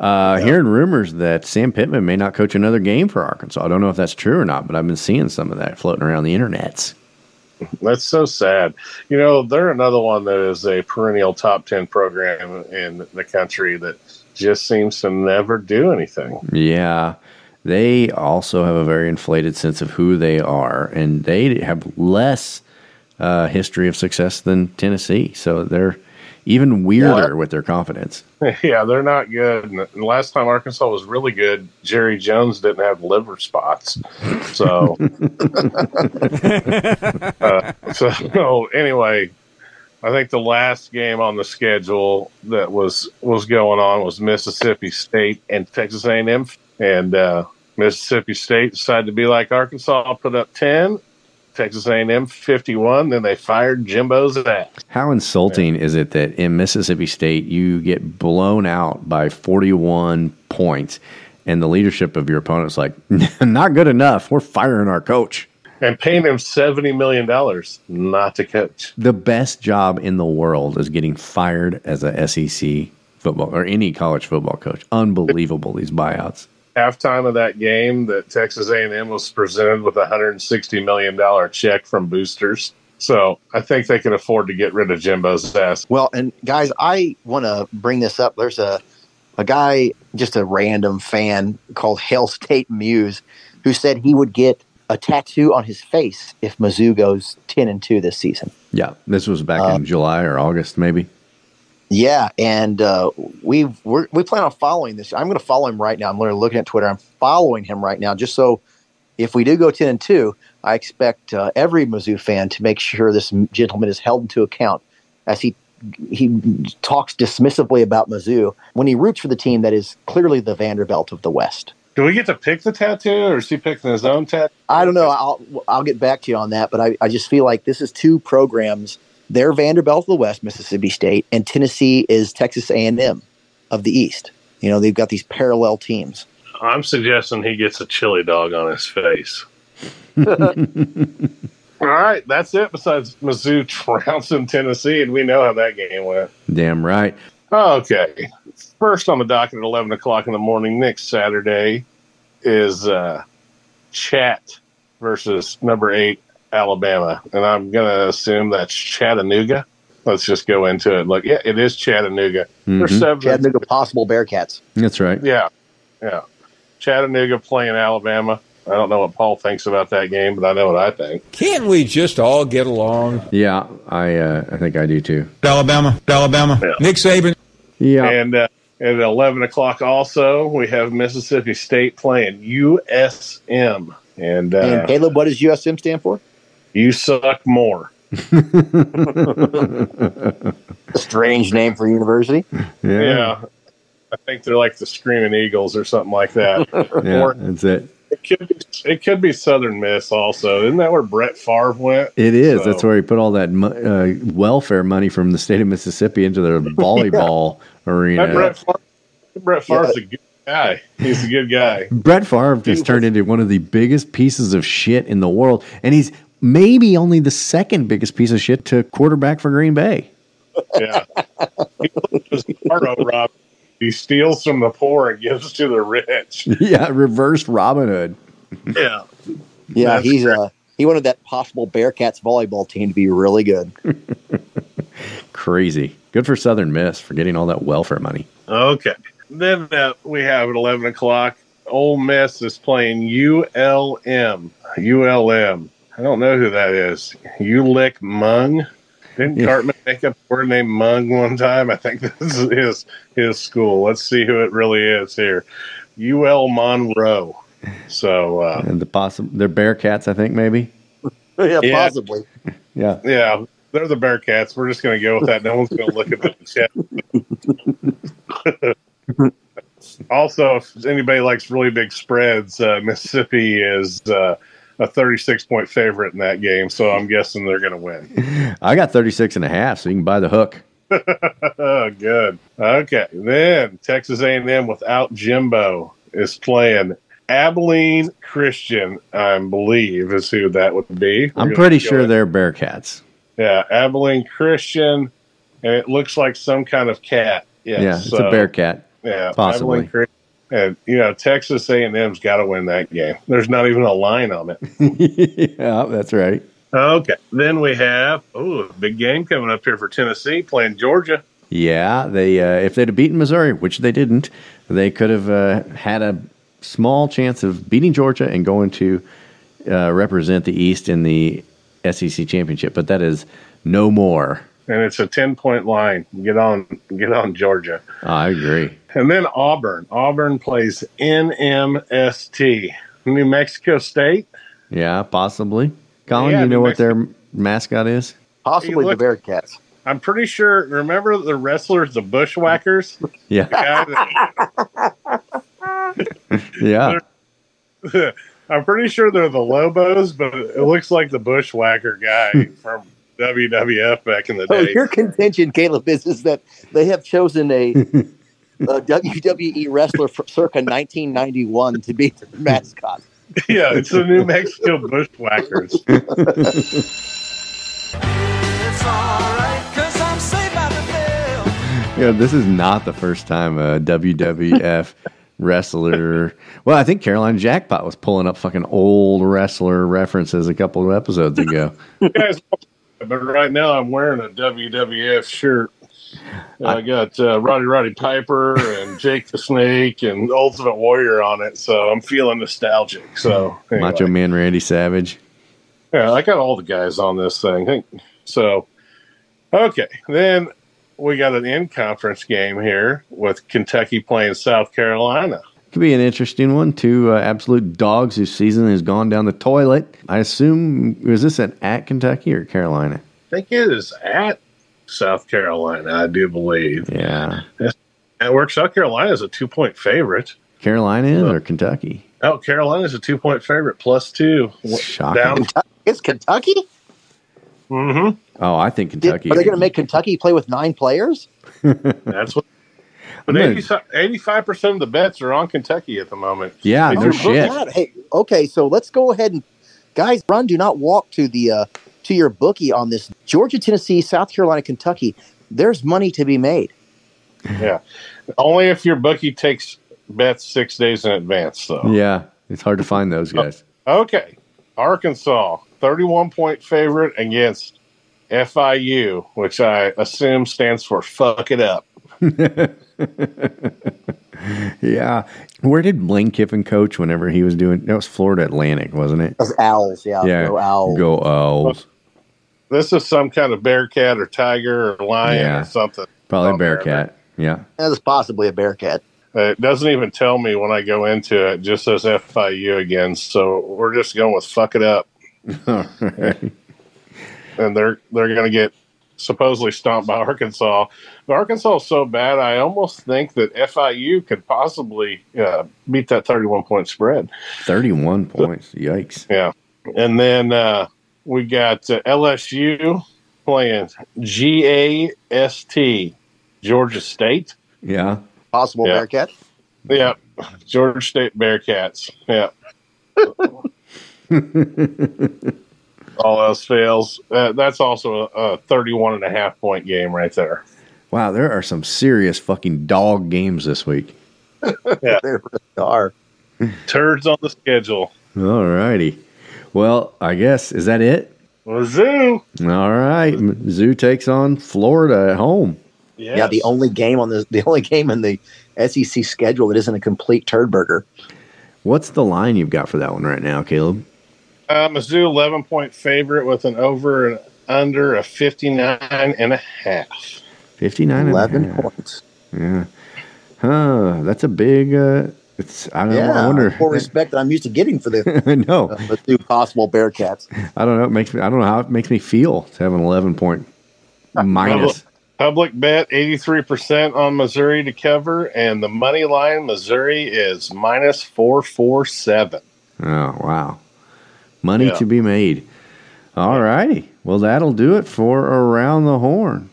Uh, Hearing rumors that Sam Pittman may not coach another game for Arkansas. I don't know if that's true or not, but I've been seeing some of that floating around the internets. That's so sad. You know, they're another one that is a perennial top 10 program in the country that just seems to never do anything. Yeah. They also have a very inflated sense of who they are, and they have less uh, history of success than Tennessee. So they're even weirder with their confidence. [laughs] yeah, they're not good. And last time Arkansas was really good, Jerry Jones didn't have liver spots. So, [laughs] uh, so [laughs] anyway, I think the last game on the schedule that was was going on was Mississippi State and Texas A&M, and uh, Mississippi State decided to be like Arkansas, put up ten. Texas A&M 51. Then they fired Jimbo's ass. How insulting is it that in Mississippi State you get blown out by 41 points and the leadership of your opponent's like, [laughs] not good enough. We're firing our coach. And paying him seventy million dollars not to coach. The best job in the world is getting fired as a SEC football or any college football coach. Unbelievable these buyouts. Halftime of that game, that Texas A and M was presented with a hundred and sixty million dollar check from boosters. So I think they can afford to get rid of Jimbo's ass. Well, and guys, I want to bring this up. There's a a guy, just a random fan called Hail State Muse, who said he would get a tattoo on his face if Mizzou goes ten and two this season. Yeah, this was back in July or August, maybe. Yeah, and uh, we're, we plan on following this. I'm going to follow him right now. I'm literally looking at Twitter. I'm following him right now, just so if we do go ten and two, I expect uh, every Mizzou fan to make sure this gentleman is held into account as he he talks dismissively about Mizzou when he roots for the team that is clearly the Vanderbilt of the West. Do we get to pick the tattoo, or is he picking his own tattoo? I don't know. I'll I'll get back to you on that, but I, I just feel like this is two programs. They're Vanderbilt of the West, Mississippi State, and Tennessee is Texas A and M of the East. You know, they've got these parallel teams. I'm suggesting he gets a chili dog on his face. [laughs] All right, that's it. Besides Mizzou [laughs] trouncing Tennessee, and we know how that game went. Damn right. Okay. First on the docket at 11 o'clock in the morning next Saturday is uh, Chat versus number eight, Alabama. And I'm going to assume that's Chattanooga. Let's just go into it. Look, yeah, it is Chattanooga. They're Mhm. seven. Chattanooga possible Bearcats. That's right. Yeah. Yeah. Chattanooga playing Alabama. I don't know what Paul thinks about that game, but I know what I think. Can't we just all get along? Yeah, I uh, I think I do too. Alabama, Alabama. Nick Saban. Yeah. And uh, at 11 o'clock also, we have Mississippi State playing USM. And, uh, and Caleb, what does USM stand for? you suck more. [laughs] Strange name for a university. Yeah. I think they're like the Screaming Eagles or something like that. [laughs] Yeah, Or that's it. It could, be, it could be Southern Miss also. Isn't that where Brett Favre went? It is. So- That's where he put all that uh, welfare money from the state of Mississippi into their [laughs] volleyball arena. That Brett Favre, Brett Favre's a good guy. He's a good guy. Brett Favre just turned into one of the biggest pieces of shit in the world, and he's maybe only the second biggest piece of shit to quarterback for Green Bay. Yeah. he was Rob. He steals from the poor and gives to the rich. [laughs] yeah, reversed Robin Hood. Yeah. Yeah, That's he's correct. uh he wanted that possible Bearcats volleyball team to be really good. [laughs] Crazy. Good for Southern Miss for getting all that welfare money. Okay. Then uh, we have at 11 o'clock Ole Miss is playing ULM. ULM. I don't know who that is. Ulick Mung. Didn't Yeah. Cartman make up a word named Mung one time? I think [laughs] this is his his school. Let's see who it really is here. UL Monroe. So uh, And the possible they're Bearcats, I think maybe. [laughs] yeah, Yeah. possibly. Yeah. yeah, they're the Bearcats. We're just going to go with that. No one's going to look at the chat. [laughs] also, if anybody likes really big spreads, uh, Mississippi is uh, a 36 point favorite in that game. So I'm guessing they're going to win. [laughs] I got 36 and a half, so you can buy the hook. [laughs] Good. Okay. Then Texas A&M without Jimbo is playing Abilene Christian, I believe is who that would be. We're I'm pretty sure they're Bearcats. Yeah, Abilene Christian, and it looks like some kind of cat. Yes, yeah, it's so- a Bearcat. Yeah, Possibly. Abilene Christian. And you know, Texas A&M's got to win that game. There's not even a line on it. [laughs] yeah, that's right. Okay, then we have oh, a big game coming up here for Tennessee playing Georgia. Yeah, they uh, if they'd have beaten Missouri, which they didn't, they could have uh, had a small chance of beating Georgia and going to uh, represent the East in the SEC championship. But that is no more. And it's a 10 point line. Get on, get on Georgia. Oh, I agree. And then Auburn. Auburn plays NMST, New Mexico State. Yeah, possibly. Colin, Yeah, you know New what their mascot is? Possibly Hey, the Bearcats. I'm pretty sure. Remember the wrestlers, the Bushwhackers? Yeah, The guy [laughs] yeah. [laughs] I'm pretty sure they're the Lobos, but it looks like the Bushwhacker guy [laughs] from WWF back in the So day. your contention, Caleb, is, is that they have chosen a, [laughs] a WWE wrestler from circa 1991 to be their mascot. [laughs] yeah, it's the New Mexico Bushwhackers. [laughs] Yeah, this is not the first time a WWF wrestler. Well, I think Caroline Jackpot was pulling up fucking old wrestler references a couple of episodes ago. You guys, but right now I'm wearing a WWF shirt. I got uh, Roddy Roddy Piper and Jake the Snake and Ultimate Warrior on it, so I'm feeling nostalgic. So anyway. Macho Man Randy Savage. Yeah, I got all the guys on this thing. So, okay. Then we got an in conference game here with Kentucky playing South Carolina. Could be an interesting one. Two uh, absolute dogs whose season has gone down the toilet. I assume was this at, at Kentucky or Carolina? I think it is at South Carolina, I do believe. Yeah, And where South Carolina is a two point favorite. Carolina is or Kentucky? Oh, Carolina is a two point favorite, plus two. Shocking. Down. It's Kentucky? Mm-hmm. Oh, I think Did- Kentucky. are they going to make Kentucky play with nine players? That's what. But I'm 85 percent of the bets are on Kentucky at the moment. Yeah, They no shit. God, hey, okay, so let's go ahead and guys, run. Do not walk to the uh, to your bookie on this. Georgia, Tennessee, South Carolina, Kentucky. There's money to be made. Yeah, only if your bookie takes bets six days in advance, though. Yeah, it's hard to find those guys. Okay, Arkansas, thirty-one point favorite against FIU, which I assume stands for "fuck it up." [laughs] yeah. Where did Lane Kiffin coach whenever he was doing? That was Florida Atlantic, wasn't it? Those owls, yeah, Yeah. go owls. Go Owls. This is some kind of bearcat or tiger or lion Yeah. or something. Probably on there. Bearcat. Yeah. That's possibly a Bearcat. Uh, It doesn't even tell me when I go into it. it just says FIU again. So we're just going with "fuck it up," [laughs] All right. and they're they're going to get supposedly stomped by [laughs] Arkansas. But Arkansas is so bad, I almost think that FIU could possibly uh, beat that thirty-one point spread. 31 points. Yikes. Yeah. And then uh, we got uh, LSU playing GAST, Georgia State. Yeah. Possible Yeah. Bearcat. Yeah. Georgia State Bearcats. Yeah. [laughs] All else fails. Uh, that's also a, a 31 and a half point game right there. Wow, there are some serious fucking dog games this week. [laughs] Yeah. There are. Turds on the schedule. All righty. Well, I guess, is that it? Wazoo. All right. Zoo takes on Florida at home. Yes. Yeah, the only game on the the only game in the SEC schedule that isn't a complete turd burger. What's the line you've got for that one right now, Caleb? Uh, Mizzou 11 point favorite with an over and under a 59 and a half. 59 and a 11 half. points. Yeah. Huh. That's a big, uh, it's, I don't know. I wonder. more respect that I'm used to getting for the [laughs] I know. uh, the two possible Bearcats. I don't know. It makes me, I don't know how it makes me feel to have an 11 point minus. Public, public bet 83% on Missouri to cover, and the money line Missouri is minus 447. Oh, wow. Money Yeah. to be made. All righty. Well, that'll do it for Around the Horn.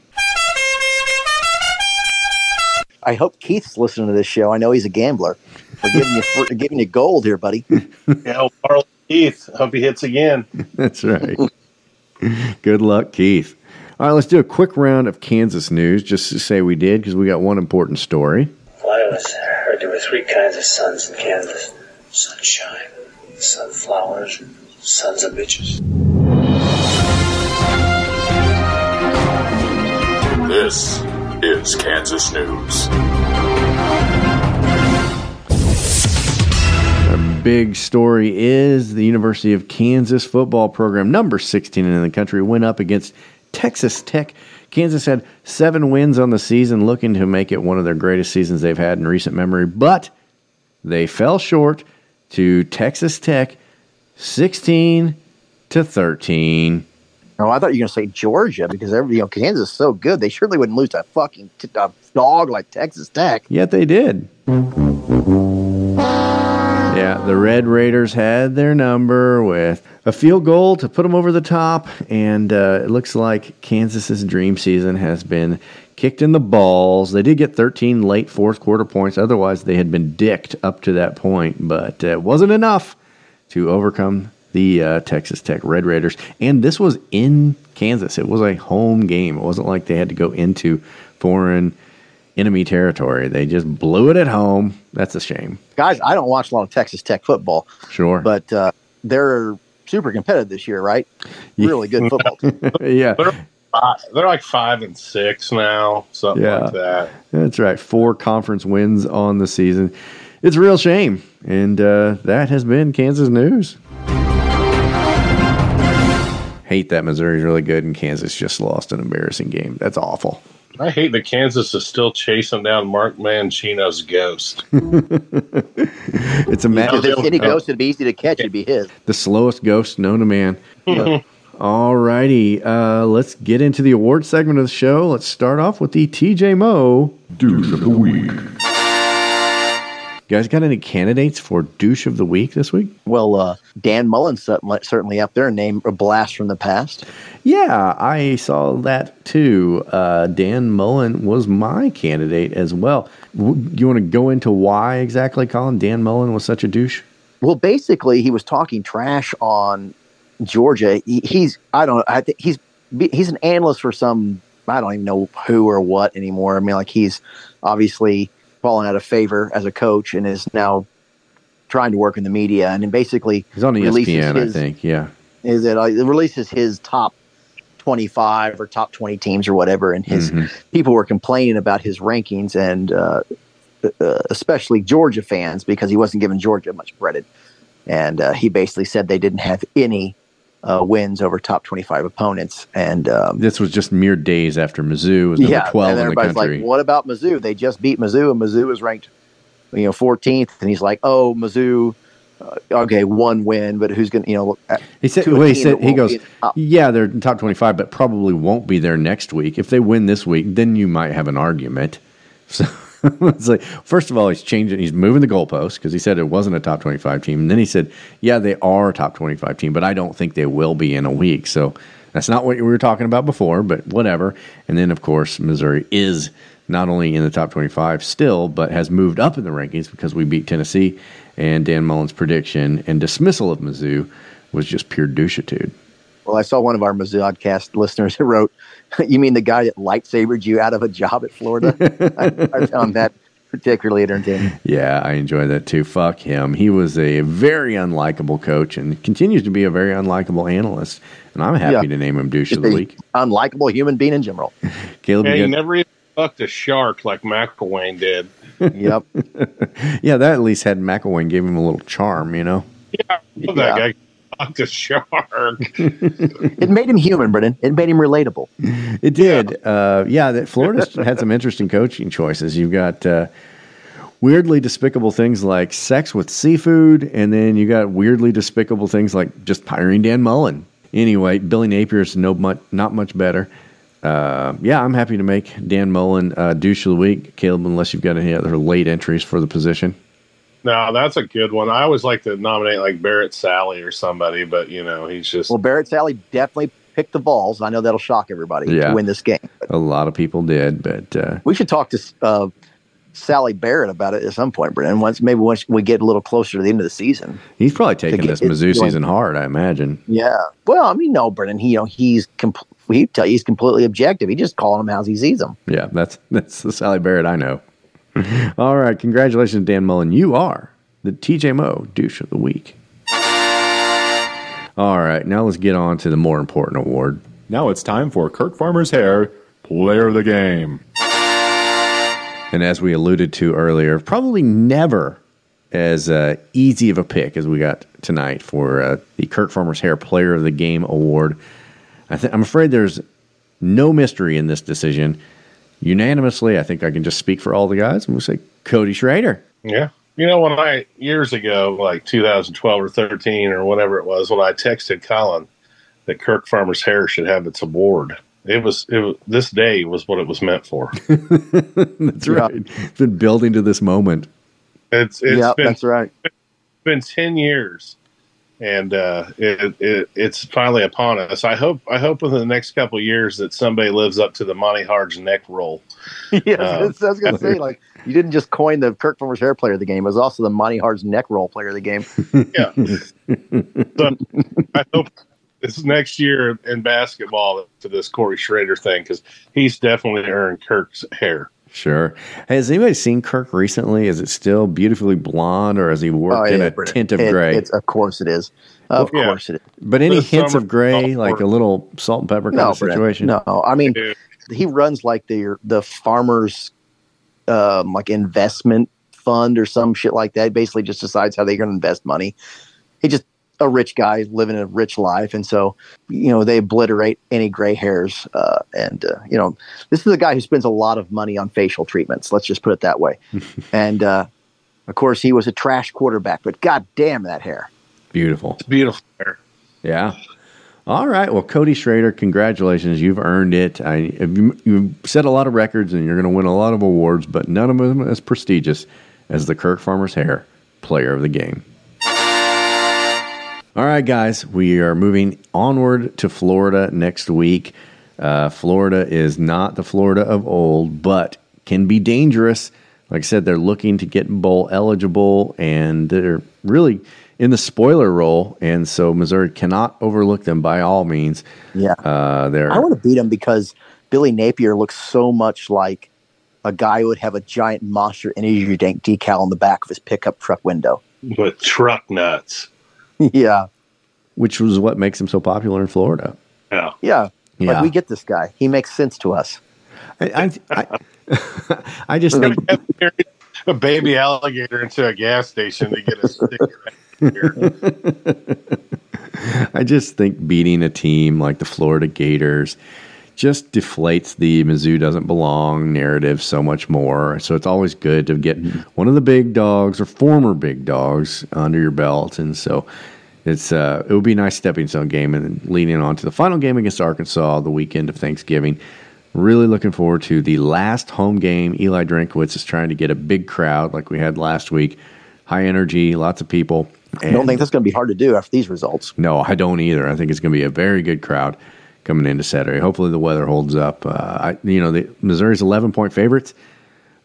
I hope Keith's listening to this show. I know he's a gambler. We're giving you we're giving you gold here, buddy. [laughs] yeah, Marlon Keith. Hope he hits again. [laughs] That's right. Good luck, Keith. All right, let's do a quick round of Kansas news just to say we did because we got one important story. Well, I always heard there were three kinds of suns in Kansas sunshine, sunflowers, and sons of bitches. This is Kansas News. Our big story is the University of Kansas football program, number 16 in the country, went up against Texas Tech. Kansas had seven wins on the season, looking to make it one of their greatest seasons they've had in recent memory, but they fell short to Texas Tech 16 to 13. Oh, I thought you were going to say Georgia because every, you know Kansas is so good. They surely wouldn't lose to a fucking t- a dog like Texas Tech. Yet they did. Yeah, the Red Raiders had their number with a field goal to put them over the top, and uh, it looks like Kansas's dream season has been kicked in the balls. They did get 13 late fourth quarter points. Otherwise, they had been dicked up to that point, but uh, it wasn't enough to overcome the uh, Texas Tech Red Raiders. And this was in Kansas. It was a home game. It wasn't like they had to go into foreign enemy territory. They just blew it at home. That's a shame. Guys, I don't watch a lot of Texas Tech football, Sure. but uh, they're super competitive this year, right? Really good football. team. [laughs] yeah. They're, five, they're like five and six now, something Yeah. like that. That's right. Four conference wins on the season. It's a real shame. And uh, that has been Kansas news. Hate that Missouri's really good and Kansas just lost an embarrassing game. That's awful. I hate that Kansas is still chasing down Mark Mangino's ghost. [laughs] It's a ma- if there's any ghost that'd be easy to catch, it'd be his. the slowest ghost known to man. [laughs] All righty. Uh, let's get into the award segment of the show. Let's start off with the TJ Moe Douche of the Week. You guys got any candidates for douche of the week this week? Well, uh, Dan Mullen's certainly, up there, name a blast from the past. Yeah, I saw that too. Uh, Dan Mullen was my candidate as well. You want to go into why exactly, Colin? Dan Mullen was such a douche? Well, basically, he was talking trash on Georgia. He, he's I don't I think he's he's an analyst for some I don't even know who or what anymore. I mean, like he's obviously fallen out of favor as a coach and is now trying to work in the media. And then basically, He's on releases ESPN, his- I think. Yeah. Is it uh, it releases his top twenty five or top twenty teams or whatever, and his Mhm. people were complaining about his rankings and uh, uh, especially Georgia fans because he wasn't giving Georgia much credit, and uh, he basically said they didn't have any uh, wins over top twenty five opponents, and um, This was just mere days after Mizzou was number yeah, 12 and in the everybody's country. like, "What about Mizzou? They just beat Mizzou, and Mizzou is ranked, you know, 14th." And he's like, "Oh, Mizzou, uh, okay, one win, but who's going to, you know?" uh, He said, well, he said, he goes, be in the top yeah, they're top 25, but probably won't be there next week. If they win this week, then you might have an argument. [laughs] So [laughs] it's like, first of all, he's changing, he's moving the goalposts because he said it wasn't a top 25 team. And then he said, yeah, they are a top 25 team, but I don't think they will be in a week. So that's not what we were talking about before, but whatever. And then, of course, Missouri is not only in the top 25 still, but has moved up in the rankings because we beat Tennessee. And Dan Mullen's prediction and dismissal of Mizzou was just pure douchitude. Well, I saw one of our Mizzodcast listeners [laughs] who wrote, [laughs] "You mean the guy that lightsabered you out of a job at Florida?" [laughs] I, I found that particularly entertaining. Yeah, I enjoy that too. Fuck him. He was a very unlikable coach and continues to be a very unlikable analyst. And I'm happy Yeah. to name him douche of the week. unlikable human being in general. [laughs] Caleb, Yeah, you he never even fucked a shark like McElwain did. yep. yeah, that at least had McElwain gave him a little charm, you know. Yeah, that guy fucked a shark. It made him human, Brennan. It made him relatable. It did. Uh, yeah, that Florida's [laughs] had some interesting coaching choices. You've got uh, weirdly despicable things like sex with seafood, and then you got weirdly despicable things like just hiring Dan Mullen. Anyway, Billy Napier's no much, not much better. Uh, yeah, I'm happy to make Dan Mullen uh, douche of the week, Caleb. Unless you've got any other late entries for the position. No, that's a good one. I always like to nominate like Barrett Sallee or somebody, but you know, he's just Well, Barrett Sallee definitely picked the balls. I know that'll shock everybody Yeah. to win this game. A lot of people did, but uh, We should talk to uh, Sally Barrett about it at some point, Brennan. Once maybe once we get a little closer to the end of the season. he's probably taking get this it Mizzou going. season hard. I imagine. Yeah. Well, I mean, no, Brennan. He, you know, he's compl- he tell you he's completely objective. He just calling them how he sees them. Yeah, that's [laughs] that's the Sally Barrett I know. [laughs] All right, congratulations, Dan Mullen. You are the TJ Moe douche of the week. All right, now let's get on to the more important award. Now it's time for Kirk Farmer's Hair Player of the Game. And as we alluded to earlier, probably never as uh, easy of a pick as we got tonight for uh, the Kirk Farmer's Hair Player of the Game award. I th- I'm afraid there's no mystery in this decision. Unanimously, I think I can just speak for all the guys and we'll say Cody Schrader. Yeah. You know, when I, years ago, like 2012 or 13 or whatever it was, when I texted Colin that Kirk Farmer's Hair should have its award, it was, it was, this day was what it was meant for. [laughs] That's right. It's been building to this moment. It's, it's Yep, been, that's right. It's been 10 years and, uh, it, it, it's finally upon us. I hope, I hope within the next couple of years that somebody lives up to the Monty Hard's neck roll. [laughs] yes, Um, I was going to say, [laughs] like, you didn't just coin the Kirk Farmer's hair player of the game. It was also the Monty Hard's neck roll player of the game. [laughs] yeah. so I hope this next year in basketball to this Cody Schrader thing because he's definitely earned Kirk's hair. Sure. Hey, has anybody seen Kirk recently? Is it still beautifully blonde or has he worked in a Brennan. tint of Oh, It- gray? It's, of course it is. Of Well, yeah. course it is. But any This hints of gray, like a little salt and pepper kind No, of Brennan. situation? No, I mean, he runs like the the farmers, um, like investment fund or some shit like that. Basically, just decides how they're going to invest money. He just a rich guy living a rich life, and so you know they obliterate any gray hairs. Uh, and uh, you know, this is a guy who spends a lot of money on facial treatments. Let's just put it that way. [laughs] and uh, of course, he was a trash quarterback, but god damn that hair. Beautiful. It's beautiful hair. Yeah. All right. Well, Cody Schrader, congratulations. You've earned it. I, you, you've set a lot of records and you're going to win a lot of awards, but none of them as prestigious as the Kirk Farmer's Hair Player of the Game. All right, guys, we are moving onward to Florida next week. Uh, Florida is not the Florida of old, but can be dangerous. Like I said, they're looking to get bowl eligible, and they're really in the spoiler role, and so Missouri cannot overlook them by all means. Yeah, uh, they're I want to beat them because Billy Napier looks so much like a guy who would have a giant monster energy tank decal on the back of his pickup truck window. With truck nuts. [laughs] yeah, which was what makes him so popular in Florida. Yeah. yeah. Yeah. Like we get this guy. He makes sense to us. I I, I, [laughs] I just think [laughs] a baby alligator into a gas station to get a sticker. I just think beating a team like the Florida Gators just deflates the Mizzou doesn't belong narrative so much more. So it's always good to get one of the big dogs or former big dogs under your belt. And so it's uh, it would be a nice stepping stone game and then leading on to the final game against Arkansas the weekend of Thanksgiving. Really looking forward to the last home game. Eli Drinkwitz is trying to get a big crowd like we had last week. High energy, lots of people. I don't think that's going to be hard to do after these results. No, I don't either. I think it's going to be a very good crowd coming into Saturday. Hopefully, the weather holds up. Uh, I, you know, the Missouri's eleven point favorites.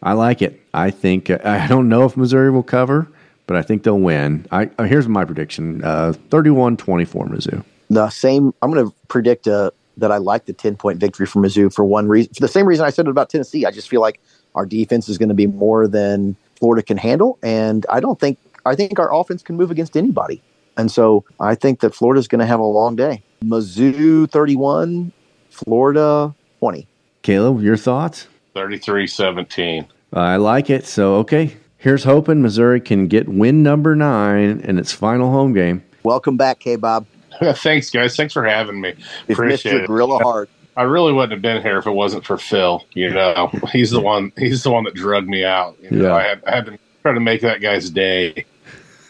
I like it. I think uh, I don't know if Missouri will cover, but I think they'll win. I uh, here's my prediction: uh, 31-24 Mizzou. The same. I'm going to predict uh, that I like the 10 point victory for Mizzou for one reason. For the same reason I said it about Tennessee. I just feel like our defense is going to be more than Florida can handle, and I don't think I think our offense can move against anybody. And so I think that Florida's going to have a long day. Mizzou 31, Florida 20. Caleb, your thoughts? 33 17. I like it. So, okay. Here's hoping Missouri can get win number nine in its final home game. Welcome back, K Bob. [laughs] Thanks, guys. Thanks for having me. We've Appreciate you it. gorilla hard. I really wouldn't have been here if it wasn't for Phil. You know, [laughs] he's the one. He's the one that drugged me out. You know, Yeah. I had, I had to try to make that guy's day.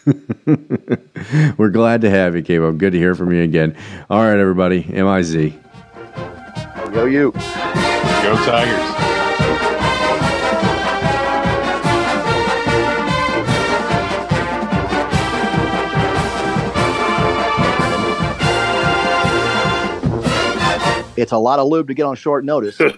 [laughs] We're glad to have you, Cabo. Good to hear from you again. All right, everybody. MIZ. Go you. Go Tigers. It's a lot of lube to get on short notice. [laughs]